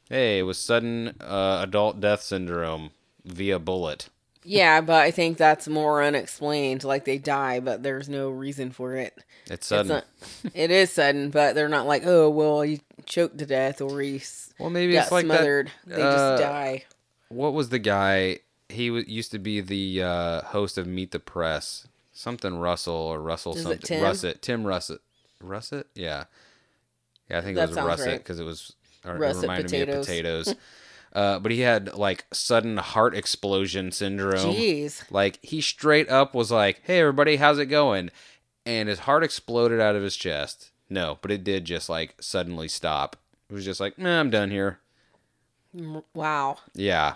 Hey, it was sudden uh, adult death syndrome via bullet. Yeah, but I think that's more unexplained. Like they die, but there's no reason for it. It's It's sudden. not- it is sudden, but they're not like, oh well, he choked to death or he well, maybe got it's like that. smothered. they uh, just die. What was the guy? He w- used to be the uh, host of Meet the Press. Something Russell or Russell Is it something. Tim? Russet. Tim Russet. Russet? Yeah. Yeah, I think That it was sounds Russet right. because it was. Or it Russet reminded me potatoes. of potatoes. uh, but he had like sudden heart explosion syndrome. Jeez. Like he straight up was like, "Hey everybody, how's it going?" And his heart exploded out of his chest. No, but it did just like suddenly stop. It was just like, "Nah, I'm done here." M- Wow. Yeah,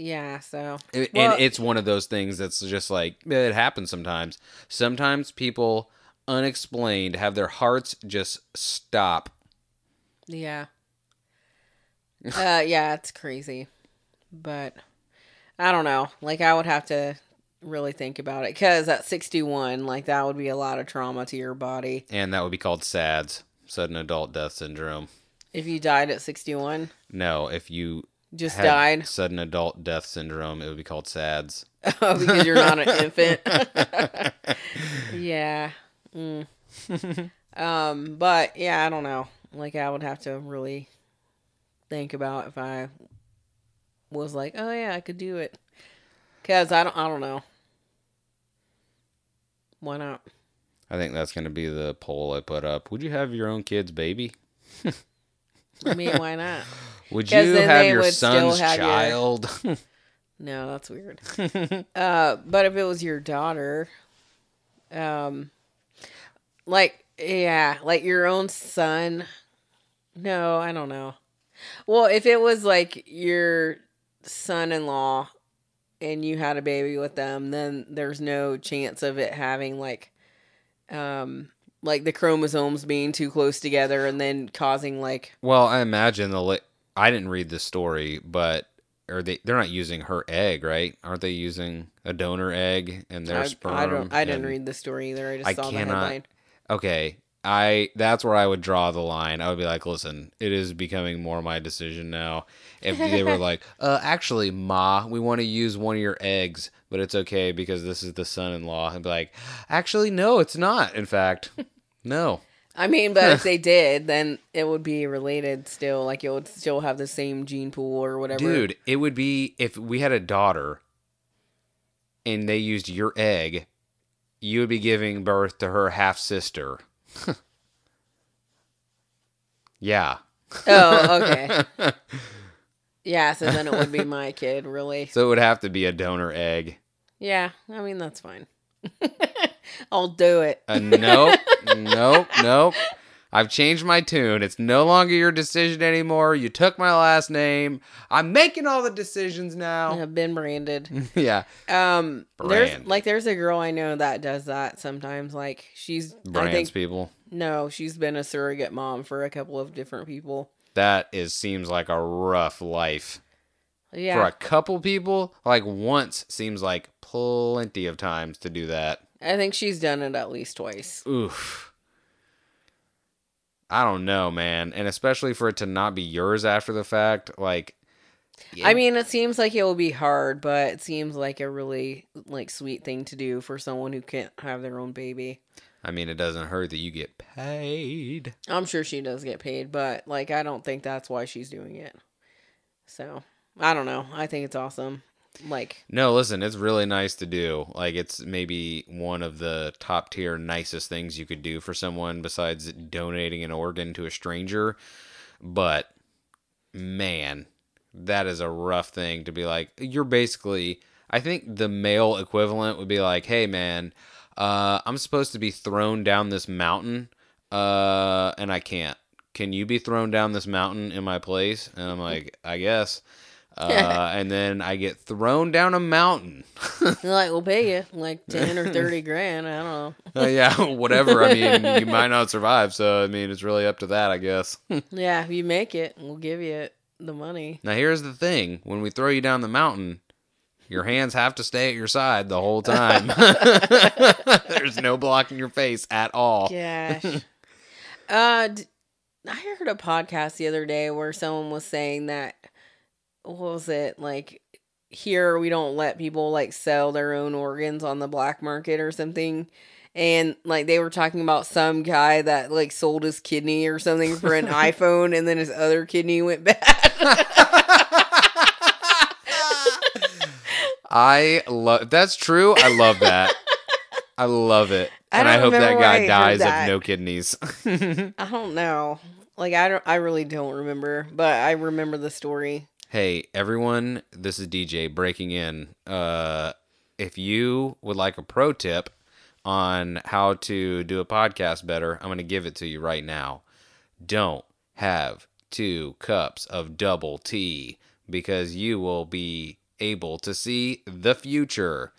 Yeah. So. It- Well- and it's one of those things that's just like it happens sometimes. Sometimes people unexplained have their hearts just stop. Yeah. uh, yeah, it's crazy, but I don't know. Like I would have to really think about it because at 61, like that would be a lot of trauma to your body And that would be called SADS, sudden adult death syndrome. if you died at 61. No, if you Just had died sudden adult death syndrome, it would be called SADS. oh, because you're not an infant. yeah. Mm. um, but yeah, I don't know. Like I would have to really think about if I was like, oh yeah, I could do it. Cause I don't, I don't know. Why not? I think that's going to be the poll I put up. Would you have your own kid's baby? I mean, why not? Would you have your son's have your- child? No, that's weird. uh, but if it was your daughter, um, like yeah, like your own son. No, I don't know. Well, if it was like your son-in-law, and you had a baby with them, then there's no chance of it having like um like the chromosomes being too close together and then causing like Well, I imagine the. I didn't read the story, but are they? They're not using her egg, right? Aren't they using a donor egg and their I, sperm? I don't I didn't read the story either. I just I saw the cannot- headline. Okay, I that's where I would draw the line. I would be like, listen, it is becoming more my decision now. If they were like, uh, actually, Ma, we want to use one of your eggs, but it's okay because this is the son-in-law. I'd be like, actually, no, it's not. In fact, no. I mean, but if they did, then it would be related still. Like it would still have the same gene pool or whatever. Dude, it would be if we had a daughter and they used your egg, you would be giving birth to her half sister. yeah. Oh, okay. yeah, so then it would be my kid, really. So it would have to be a donor egg. Yeah, I mean that's fine. I'll do it. Uh, nope, nope, nope. I've changed my tune. It's no longer your decision anymore. You took my last name. I'm making all the decisions now. I've been branded. yeah. Um, there's like there's a girl I know that does that sometimes. Like she's I Brands think people. no, she's been a surrogate mom for a couple of different people. That is seems like a rough life. Yeah, For a couple people, like once seems like plenty of times to do that. I think she's done it at least twice. Oof. I don't know, man. And especially for it to not be yours after the fact, like I mean, it seems like it will be hard, but it seems like a really like sweet thing to do for someone who can't have their own baby. I mean, it doesn't hurt that you get paid. I'm sure she does get paid, but like I don't think that's why she's doing it. So I don't know. I think it's awesome. Like No, listen, it's really nice to do. Like it's maybe one of the top tier nicest things you could do for someone besides donating an organ to a stranger. But man, that is a rough thing to be like you're basically I think the male equivalent would be like, "Hey man, uh I'm supposed to be thrown down this mountain uh and I can't. Can you be thrown down this mountain in my place?" And I'm like, "I guess." Uh, and then I get thrown down a mountain. like, we'll pay you like ten or thirty grand. I don't know. Uh, yeah, whatever. I mean, you might not survive, so I mean, it's really up to that, I guess. Yeah, if you make it, we'll give you the money. now, here's the thing: when we throw you down the mountain, your hands have to stay at your side the whole time. There's no blocking your face at all. Gosh. uh, d- I heard a podcast the other day where someone was saying that what was it like here we don't let people like sell their own organs on the black market or something and like they were talking about some guy that like sold his kidney or something for an iphone and then his other kidney went bad I love. That's true, I love that. I love it, I and I hope that remember where I guy dies that. of no kidneys. i don't know like i don't i really don't remember but i remember the story Hey, everyone, this is DJ breaking in. Uh, if you would like a pro tip on how to do a podcast better, I'm going to give it to you right now. Don't have two cups of double tea because you will be able to see the future.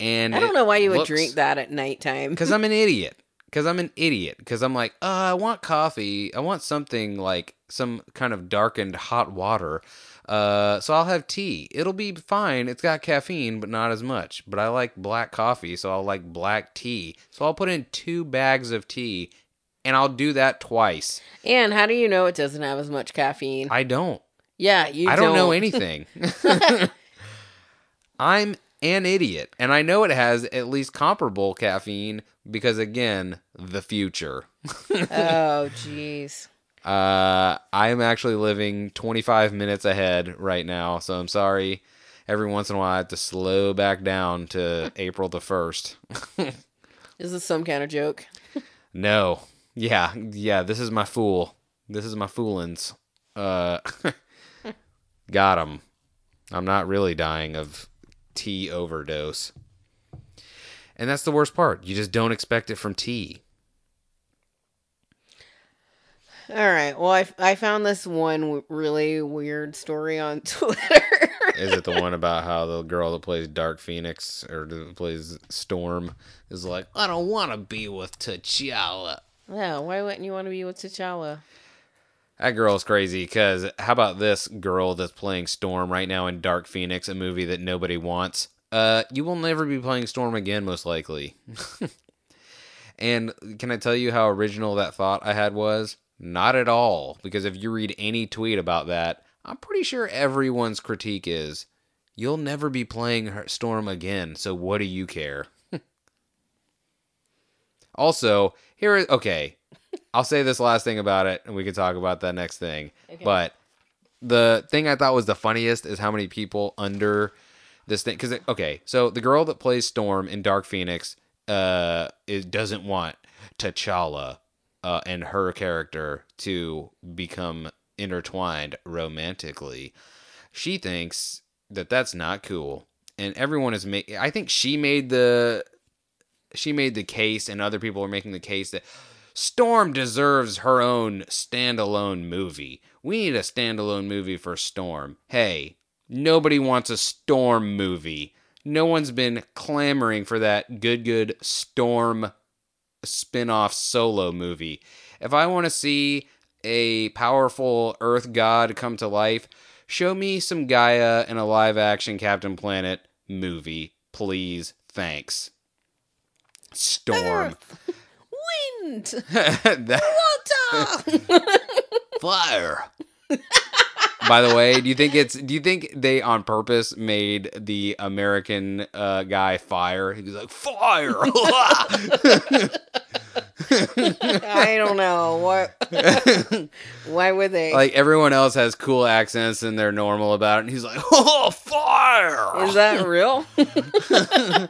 And i don't know why you would drink that at nighttime because I'm an idiot. Because I'm an idiot. Because I'm like, uh, I want coffee. I want something like some kind of darkened hot water. Uh, so I'll have tea. It'll be fine. It's got caffeine, but not as much. But I like black coffee, so I'll like black tea. So I'll put in two bags of tea, and I'll do that twice. And how do you know it doesn't have as much caffeine? I don't. yeah, you. I don't know anything. I'm an idiot, and I know it has at least comparable caffeine because, again, the future. oh, jeez. Uh, I'm actually living 25 minutes ahead right now, so I'm sorry. Every once in a while, I have to slow back down to April the 1st. Is this some kind of joke? No. Yeah, yeah, this is my fool. This is my foolins. Uh, got him. I'm not really dying of tea overdose. And that's the worst part. You just don't expect it from tea. All right. Well, I, I found this one w- really weird story on Twitter. Is it the one about how the girl that plays Dark Phoenix or plays Storm is like, I don't want to be with T'Challa. Yeah, why wouldn't you want to be with T'Challa? That girl's crazy because how about this girl that's playing Storm right now in Dark Phoenix, a movie that nobody wants? Uh, you will never be playing Storm again, most likely. and can I tell you how original that thought I had was? Not at all. Because if you read any tweet about that, I'm pretty sure everyone's critique is, you'll never be playing Storm again, so what do you care? also, here is okay. I'll say this last thing about it, and we can talk about that next thing. But the thing I thought was the funniest is how many people under this thing. Because okay, so the girl that plays Storm in Dark Phoenix, uh, it doesn't want T'Challa, uh, and her character to become intertwined romantically. She thinks that that's not cool, and everyone is making. I think she made the she made the case, and other people are making the case that Storm deserves her own standalone movie. We need a standalone movie for Storm. Hey, nobody wants a Storm movie. No one's been clamoring for that good, good Storm spin off solo movie. If I want to see a powerful Earth god come to life, show me some Gaia in a live action Captain Planet movie, please. Thanks. Storm. Wind, That- water. fire. By the way, do you think it's do you think they on purpose made the American uh, guy fire? He was like fire. I don't know what. Why would they? like everyone else has cool accents and they're normal about it, and he's like, "Oh, fire!" Is that real?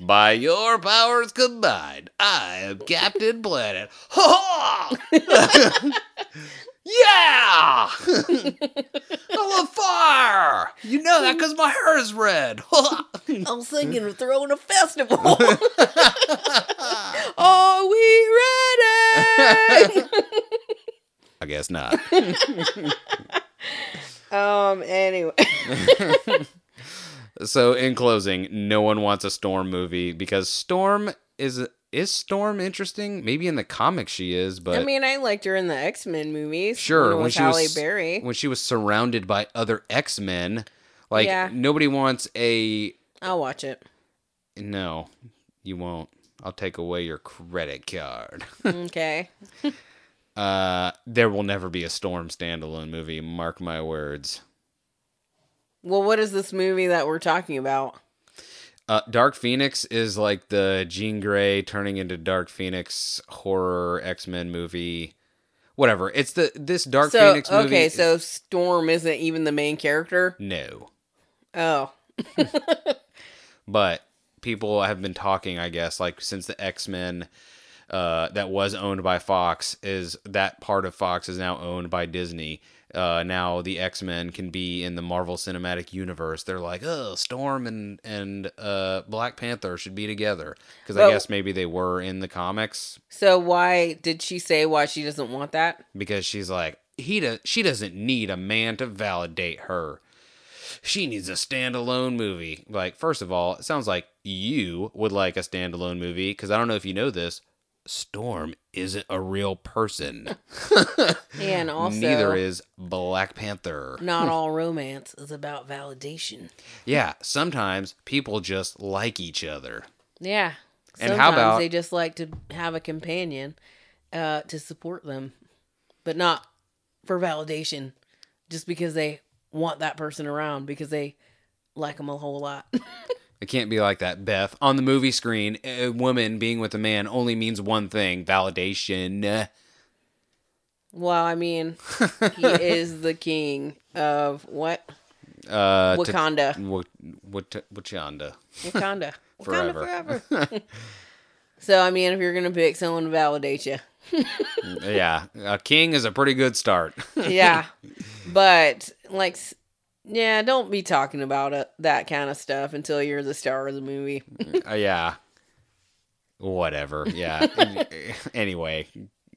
By your powers combined, I am Captain Planet. Ha Yeah! I love fire! You know that because my hair is red. I was thinking of throwing a festival. Are we ready? I guess not. um. Anyway. So, in closing, no one wants a Storm movie because Storm is is Storm interesting? Maybe in the comics she is, but I mean, I liked her in the X Men movies. sure when, when with she Halle was Berry. when she was surrounded by other X Men. Like Yeah. nobody wants a I'll watch it. no, you won't. I'll take away your credit card. Okay. Uh, there will never be a Storm standalone movie. Mark my words. Well, what is this movie that we're talking about? Uh, Dark Phoenix is like the Jean Grey turning into Dark Phoenix horror X Men movie. Whatever. It's the this Dark so Phoenix movie. okay, is- so Storm isn't even the main character. no, Oh, but people have been talking. I guess like since the X Men. Uh, that was owned by Fox is that part of Fox is now owned by Disney. Uh, now the X Men can be in the Marvel Cinematic Universe. They're like, oh, Storm and and uh, Black Panther should be together because I guess maybe they were in the comics. so why did she say why she doesn't want that? because she's like he does she doesn't need a man to validate her she needs a standalone movie like first of all it sounds like you would like a standalone movie because i don't know if you know this storm isn't a real person And also, neither is black panther not all romance is about validation. yeah sometimes people just like each other Yeah. And Sometimes how about- they just like to have a companion uh, to support them, but not for validation, just because they want that person around because they like them a whole lot. it can't be like that beth on the movie screen a woman being with a man only means one thing validation well, I mean, he is the king of what? uh Wakanda. Wa- Wat- Wakanda. Wakanda. Forever. Wakanda forever. so, I mean, if you're going to pick someone to validate you, Yeah, a king is a pretty good start. yeah. But like, yeah, don't be talking about it, that kind of stuff until you're the star of the movie. Uh, yeah. Whatever. Yeah. anyway,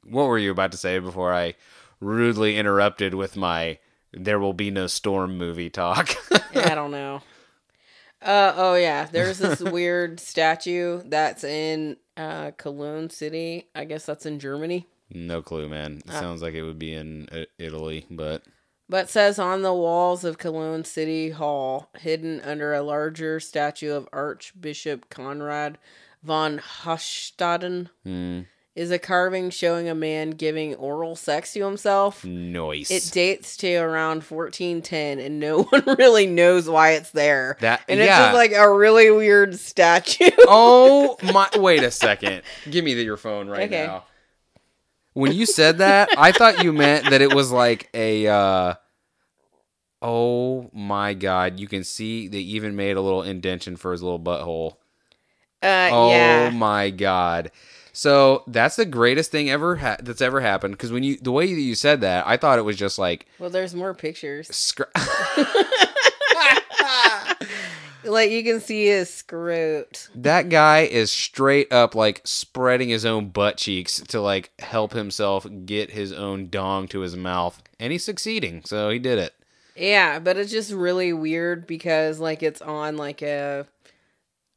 what were you about to say before I rudely interrupted with my "There will be no storm" movie talk? I don't know. Uh oh yeah, there's this weird statue that's in uh Cologne City. I guess that's in Germany. No clue, man. It sounds like it would be in uh, Italy, but But says on the walls of Cologne City Hall, hidden under a larger statue of Archbishop Conrad von Hochstaden, hmm, is a carving showing a man giving oral sex to himself. noise. It dates to around 1410, and no one really knows why it's there. That- and it's yeah. just like a really weird statue. oh my! Wait a second. Give me the, your phone right Okay. now. When you said that, I thought you meant that it was like a. uh Oh my god! You can see they even made a little indentation for his little butthole. Uh, Oh yeah. my god! So that's the greatest thing ever ha- that's ever happened. Because when you the way that you said that, I thought it was just like Well, there's more pictures. scr- Like you can see his scrote. that guy is straight up like spreading his own butt cheeks to like help himself get his own dong to his mouth, and he's succeeding. So he did it. Yeah, but it's just really weird because like it's on like a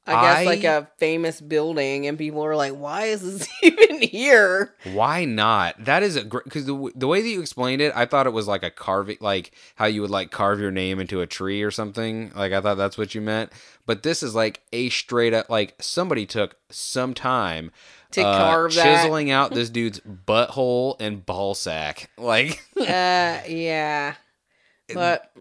I guess I- like a famous building and people are like, "Why is this even here?" Why not? That is a great because the the way that you explained it, I thought it was like a carving, like how you would like carve your name into a tree or something. Like I thought that's what you meant. But this is like a straight up like somebody took some time To uh, carve that. chiseling out this dude's butthole and ball sack. Like uh yeah. But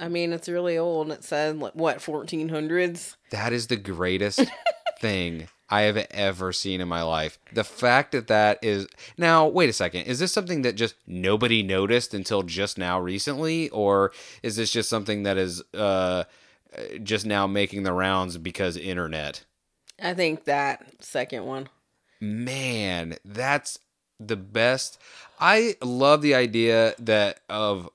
I mean, it's really old. It said like, what 1400s. that is the greatest thing I have ever seen in my life. The fact that that is now. Wait a second. Is this something that just nobody noticed until just now recently, or is this just something that is uh, just now making the rounds because internet? I think that second one. Man, that's the best. I love the idea that of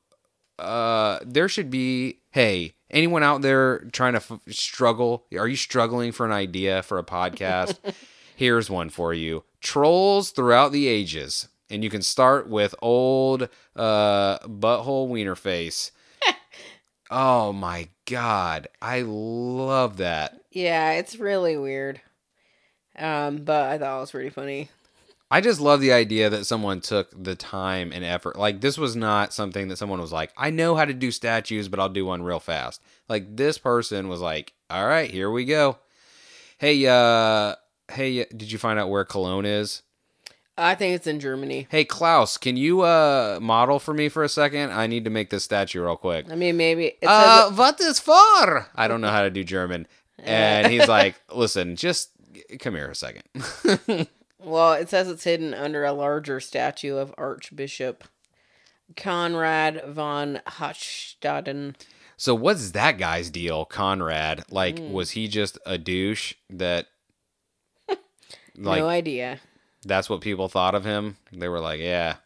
uh there should be hey, anyone out there trying to f- struggle, are you struggling for an idea for a podcast? Here's one for you. Trolls throughout the ages. And you can start with old uh butthole wiener face. oh my god. I love that. Yeah, it's really weird. Um, but I thought it was pretty funny. I just love the idea that someone took the time and effort. Like this was not something that someone was like, "I know how to do statues, but I'll do one real fast." Like this person was like, "All right, here we go." Hey, uh hey, did you find out where Cologne is? I think it's in Germany. Hey, Klaus, can you uh model for me for a second? I need to make this statue real quick. I mean, maybe says Uh, what is for? I don't know how to do German. And he's like, "Listen, just come here a second. Well, it says it's hidden under a larger statue of Archbishop Conrad von Hochstaden. So what's that guy's deal, Conrad? Like, hmm. was he just a douche that, like, no idea. that's what people thought of him? They were like, yeah,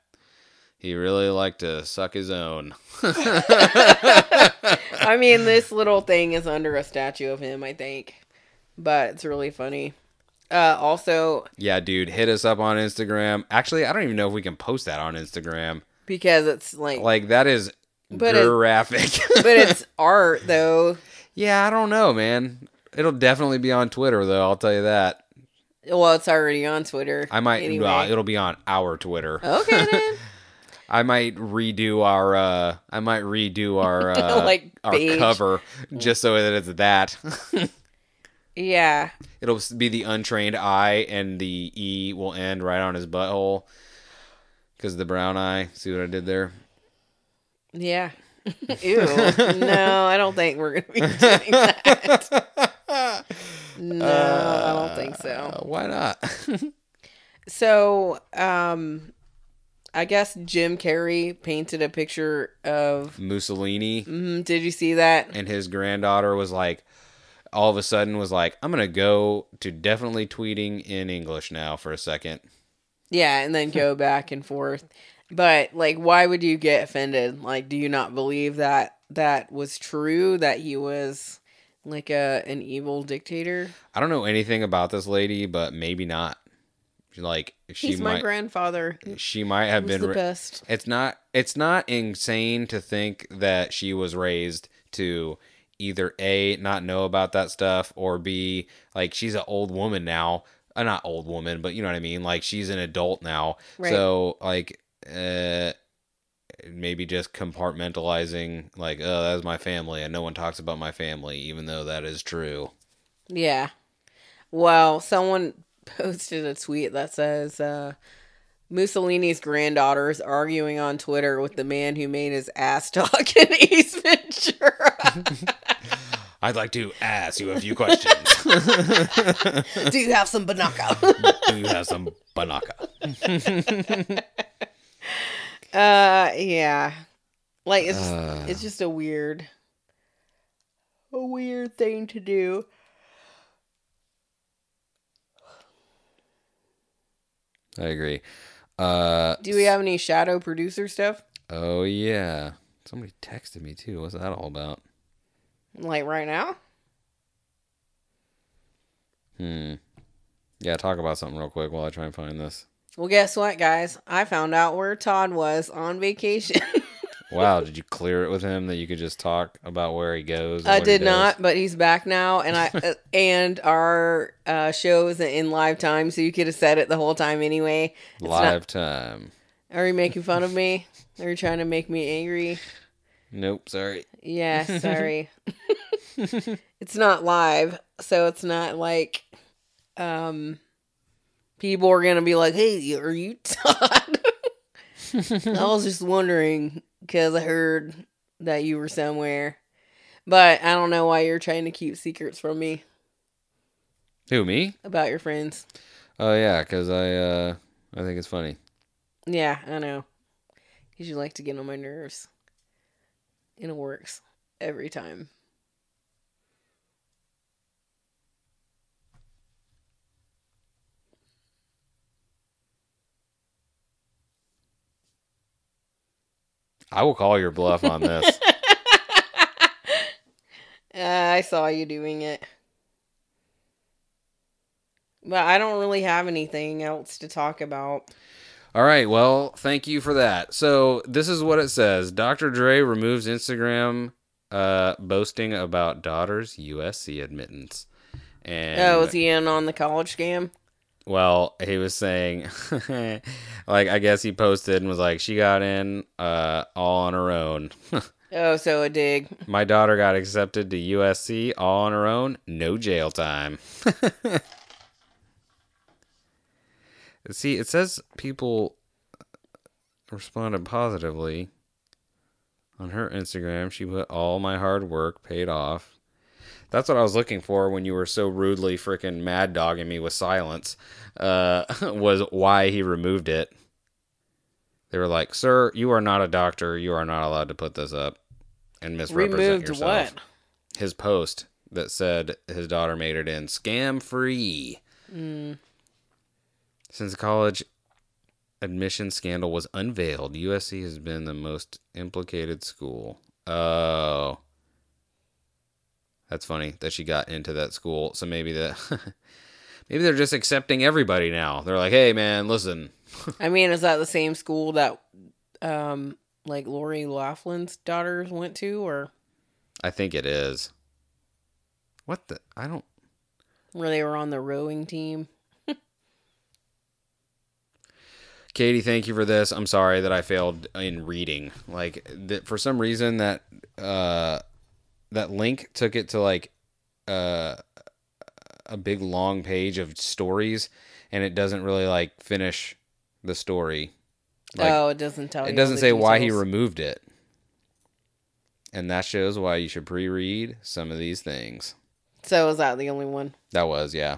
he really liked to suck his own. I mean, this little thing is under a statue of him, I think. But it's really funny. Uh, also, Yeah, dude, hit us up on Instagram. Actually, I don't even know if we can post that on Instagram. because it's like, Like, that is But graphic. but it's art though. yeah, I don't know, man. It'll definitely be on Twitter, though. I'll tell you that. Well, it's already on Twitter. I might. Anyway. uh, it'll be on our Twitter. okay then. I might redo our uh I might redo our uh Like, our page. cover just so that it's that. Yeah. It'll be the untrained eye and the E will end right on his butthole cuz of the brown eye. See what I did there? Yeah. Ew. no, I don't think we're gonna be doing that. No, I don't think Uh, so. why not? So, um, I guess Jim Carrey painted a picture of. Mussolini Mm, did you see that? and his granddaughter was like all of a sudden was like I'm going to go to definitely tweeting in English now for a second. Yeah, and then go back and forth. But like, why would you get offended? Like, do you not believe that that was true? That he was like a an evil dictator? I don't know anything about this lady, but maybe not. Like she He's my grandfather. she might have been the best. it's not it's not insane to think that she was raised to either a not know about that stuff or b like she's an old woman now uh, not old woman but you know what i mean like she's an adult now Right. so like uh maybe just compartmentalizing like oh that's my family and no one talks about my family even though that is true Yeah. Well, someone posted a tweet that says uh, Mussolini's granddaughter is arguing on Twitter with the man who made his ass talk in Ace Ventura. i'd like to ask you a few questions Do you have some banaka? do you have some banaka uh, yeah. Like it's Uh. it's just a weird, a weird thing to do. i agree uh Do we have any shadow producer stuff? oh yeah somebody texted me too what's that all about Like right now? Hmm. Yeah, talk about something real quick while I try and find this. Well, guess what, guys? I found out where Todd was on vacation. Wow, did you clear it with him that you could just talk about where he goes? I did not, but he's back now, and I uh, and our uh, show isn't in live time, so you could have said it the whole time anyway. It's not- Live time. are you making fun of me? Are you trying to make me angry? Nope, sorry. Yeah, sorry. it's not live, so it's not like um people are gonna be like, "Hey, are you Todd?" I was just wondering because I heard that you were somewhere, but I don't know why you're trying to keep secrets from me Who me? about your friends. Oh yeah, because I uh I think it's funny. Yeah, I know. Because you like to get on my nerves. And it works every time. I will call your bluff on this. Uh, I saw you doing it. But I don't really have anything else to talk about. All right, well, thank you for that. So this is what it says: Dr. Dre removes Instagram uh boasting about daughter's USC admittance. And oh, was he in on the college scam? Well, he was saying, like, I guess he posted and was like, she got in uh, all on her own. Oh, so a dig. My daughter got accepted to USC all on her own, no jail time. See, it says people responded positively on her Instagram. She put all my hard work paid off. That's what I was looking for when you were so rudely freaking mad dogging me with silence. Uh, was why he removed it. They were like, "Sir, you are not a doctor. You are not allowed to put this up and misrepresent Removed yourself." what? His post that said his daughter made it in scam free. Mm. Since the college admission scandal was unveiled, USC has been the most implicated school. Oh. That's funny that she got into that school. So maybe that maybe they're just accepting everybody now. They're like, "Hey man, listen. I mean, is that the same school that, um, like Lori Loughlin's daughters went to, or I think it is." What the I don't where they were on the rowing team? Katie, thank you for this. I'm sorry that I failed in reading. Like that for some reason that uh that link took it to like uh a big long page of stories and it doesn't really like finish the story. Like oh, it doesn't tell. it doesn't say why he removed it. And that shows why you should pre-read some of these things. So is that the only one? That was, yeah.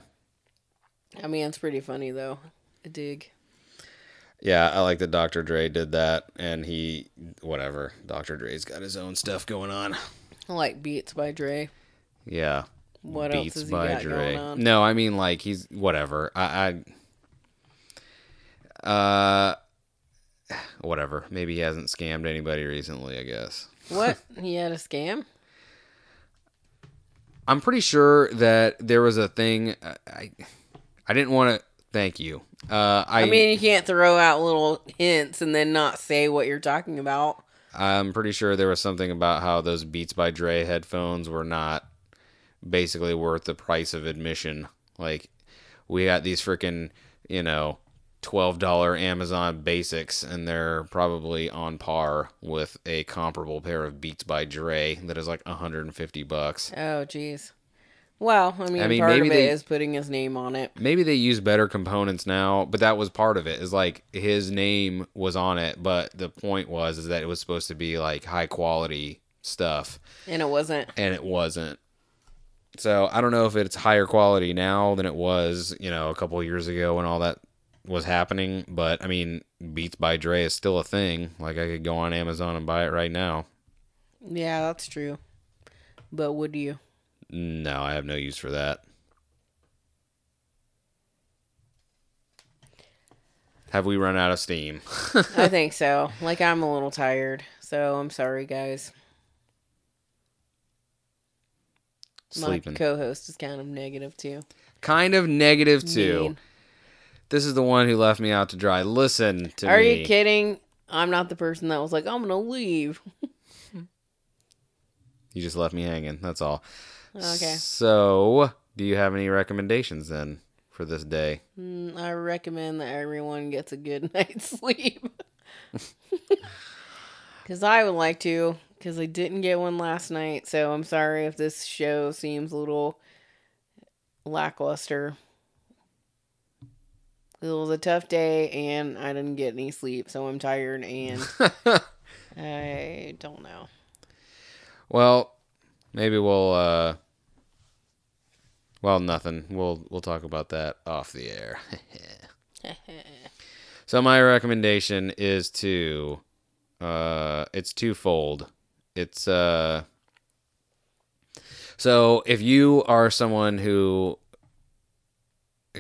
I mean, it's pretty funny though. A dig. Yeah, I like that Dr. Dre did that and he whatever. Dr. Dre's got his own stuff going on. I like Beats by Dre. Yeah. What else has he got going on? No, I mean like he's whatever. I, I uh whatever. Maybe he hasn't scammed anybody recently, I guess. What? he had a scam? I'm pretty sure that there was a thing I I didn't want to thank you. Uh I, I mean, you can't throw out little hints and then not say what you're talking about. I'm pretty sure there was something about how those Beats by Dre headphones were not basically worth the price of admission. Like we got these freaking, you know, $12 Amazon basics and they're probably on par with a comparable pair of Beats by Dre that is like 150 bucks. Oh, jeez. Well, I mean, I mean, part maybe of it is putting his name on it. Maybe they use better components now, but that was part of it. Is like his name was on it, but the point was is that it was supposed to be like high quality stuff. And it wasn't. and it wasn't. So I don't know if it's higher quality now than it was, you know, a couple years ago when all that was happening. But I mean, Beats by Dre is still a thing. Like I could go on Amazon and buy it right now. Yeah, that's true. But would you? No, I have no use for that. Have we run out of steam? I think so. Like, I'm a little tired. So I'm sorry, guys. Sleeping. My co host is kind of negative, too. kind of negative too. Mean. This is the one who left me out to dry. Listen to Are me. you kidding? I'm not the person that was like, I'm going to leave. You just left me hanging. That's all. Okay. So, do you have any recommendations then for this day? Mm, I recommend that everyone gets a good night's sleep. Because I would like to, because I didn't get one last night. So I'm sorry if this show seems a little lackluster. It was a tough day and I didn't get any sleep. So I'm tired and I don't know. Well, maybe we'll uh well, nothing. We'll we'll talk about that off the air. so my recommendation is to uh it's twofold. It's uh so if you are someone who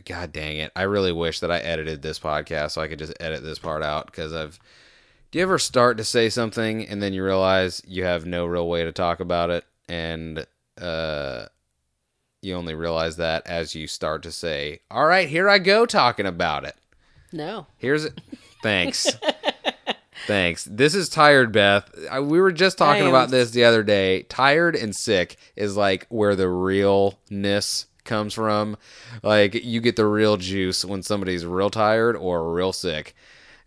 God dang it. I really wish that I edited this podcast so I could just edit this part out because I've do you ever start to say something and then you realize you have no real way to talk about it and uh you only realize that as you start to say, "All right, here I go talking about it." No. Here's it. Thanks. Thanks. This is tired, Beth. I, we were just talking about this the other day. Tired and sick is like where the realness comes from. Like you get the real juice when somebody's real tired or real sick.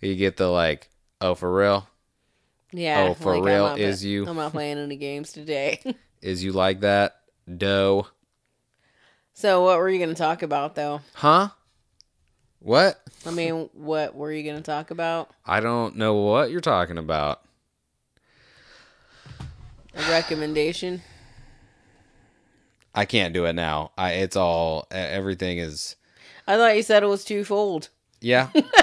You get the like, oh, for real? Yeah. Oh, for I'm real, is you- I'm not playing any games today. Is you like that? dough. so what were you going to talk about, though? Huh? What? I mean, what were you going to talk about? I don't know what you're talking about. A recommendation? I can't do it now. I it's all everything is I thought you said it was twofold. yeah.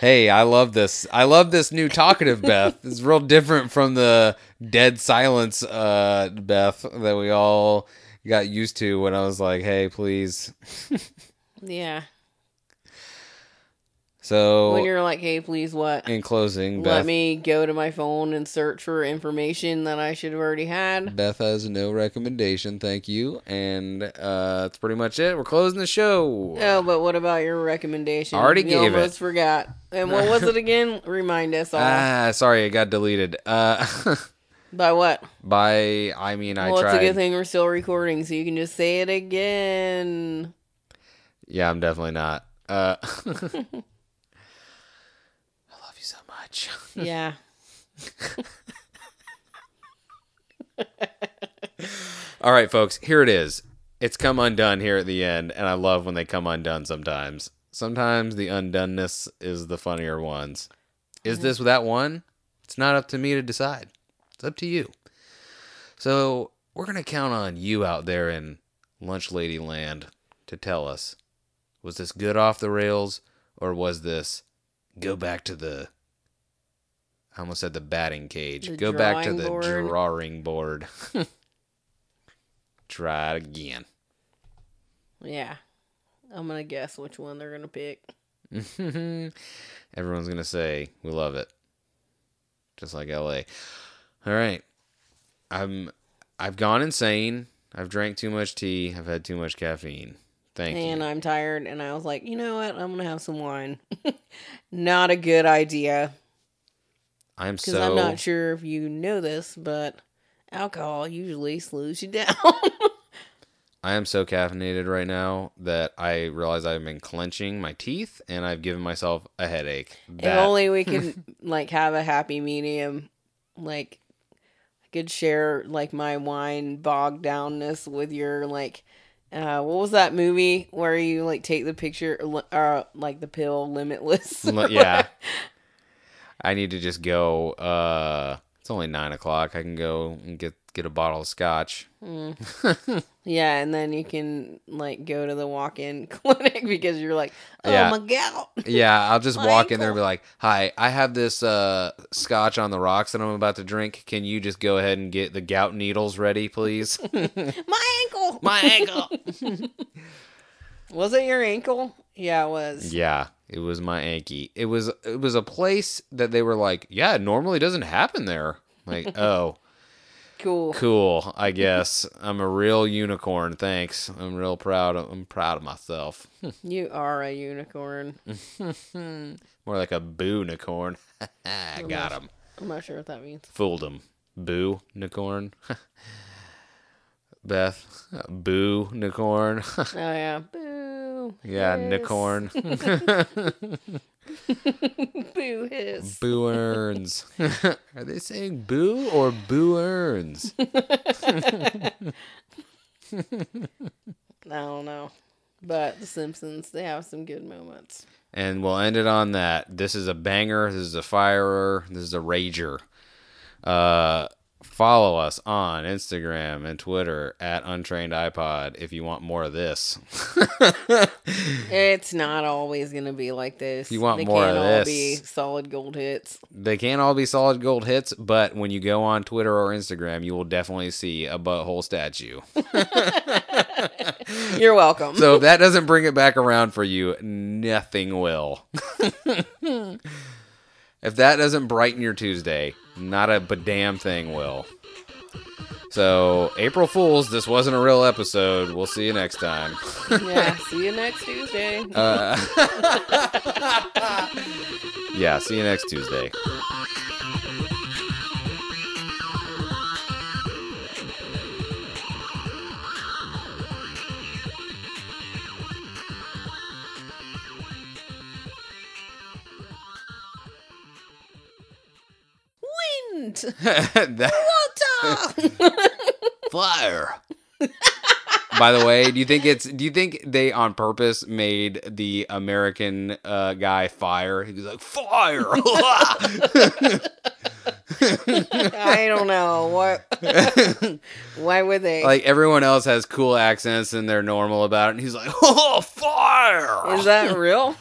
hey, I love this. I love this new talkative Beth. It's real different from the dead silence uh Beth that we all got used to when I was like, "Hey, please." Yeah. So When you're like, hey, please, what? in closing, Let Beth me go to my phone and search for information that I should have already had. Beth has no recommendation, thank you. And uh that's pretty much it. We're closing the show. Oh, but what about your recommendation? I Already you gave it. almost forgot. And what was it again? Remind us all. Ah, sorry, it got deleted. Uh By what? by I mean I well, tried. it's a good thing we're still recording, so you can just say it again. Yeah, I'm definitely not. Uh I love you so much. Yeah. All right, folks, here it is. It's come undone here at the end, and I love when they come undone sometimes. Sometimes the undoneness is the funnier ones. Is this that one? It's not up to me to decide. It's up to you. So we're gonna count on you out there in Lunch Lady Land to tell us was this good off the rails or was this go back to the I almost said the batting cage. The go back to the board. drawing board. Try it again. Yeah. I'm going to guess which one they're going to pick. Everyone's gonna say we love it, just like LA. All right, I'm I've gone insane. I've drank too much tea. I've had too much caffeine. Thank and you. I'm tired, and I was like, you know what? I'm going to have some wine. Not a good idea. I'm Because so I'm not sure if you know this, but alcohol usually slows you down. I am so caffeinated right now that I realize I've been clenching my teeth and I've given myself a headache. if only we could like have a happy medium. Like I could share like my wine bogged downness with your like uh what was that movie where you like take the picture or uh, like the pill limitless? Yeah. I need to just go. Uh, it's only nine o'clock. I can go and get get a bottle of scotch. Yeah, and then you can like go to the walk-in clinic because you're like, oh Yeah. my god. Yeah, I'll just walk in there and be like, "Hi, I have this uh, scotch on the rocks that I'm about to drink. Can you just go ahead and get the gout needles ready, please?" My ankle. My ankle. Was it your ankle? Yeah, it was. yeah, it was my Anki. It was it was a place that they were like, "Yeah, it normally doesn't happen there." Like, oh. Cool. Cool, I guess. I'm a real unicorn. Thanks. I'm real proud. Of, I'm proud of myself. You are a unicorn. More like a boo unicorn. I got him. I'm not sure what that means. Fooled him. Boo unicorn. Beth. Boo unicorn. Oh yeah. Boo. Yeah, hiss. unicorn. Boo hiss. boo earns. Are they saying boo or boo earns? I don't know. But The Simpsons, they have some good moments. And we'll end it on that. This is a banger. This is a firer. This is a rager. Uh, follow us on Instagram and Twitter at UntrainedEyePod if you want more of this. It's not always gonna be like this. you want they more can't of all this. be solid gold hits. they can't all be solid gold hits, but when you go on Twitter or Instagram, you will definitely see a butthole statue. You're welcome. So if that doesn't bring it back around for you, nothing will. if that doesn't brighten your Tuesday, not a damn thing will. So, April Fools, this wasn't a real episode. We'll see you next time. yeah. See you next Tuesday. Uh, yeah, see you next Tuesday. Wind. Water. fire. By the way, do you think it's do you think they on purpose made the American uh, guy fire? He was like fire. I don't know what. Why would they? like everyone else has cool accents and they're normal about it, and he's like, "Oh, fire!" Is that real?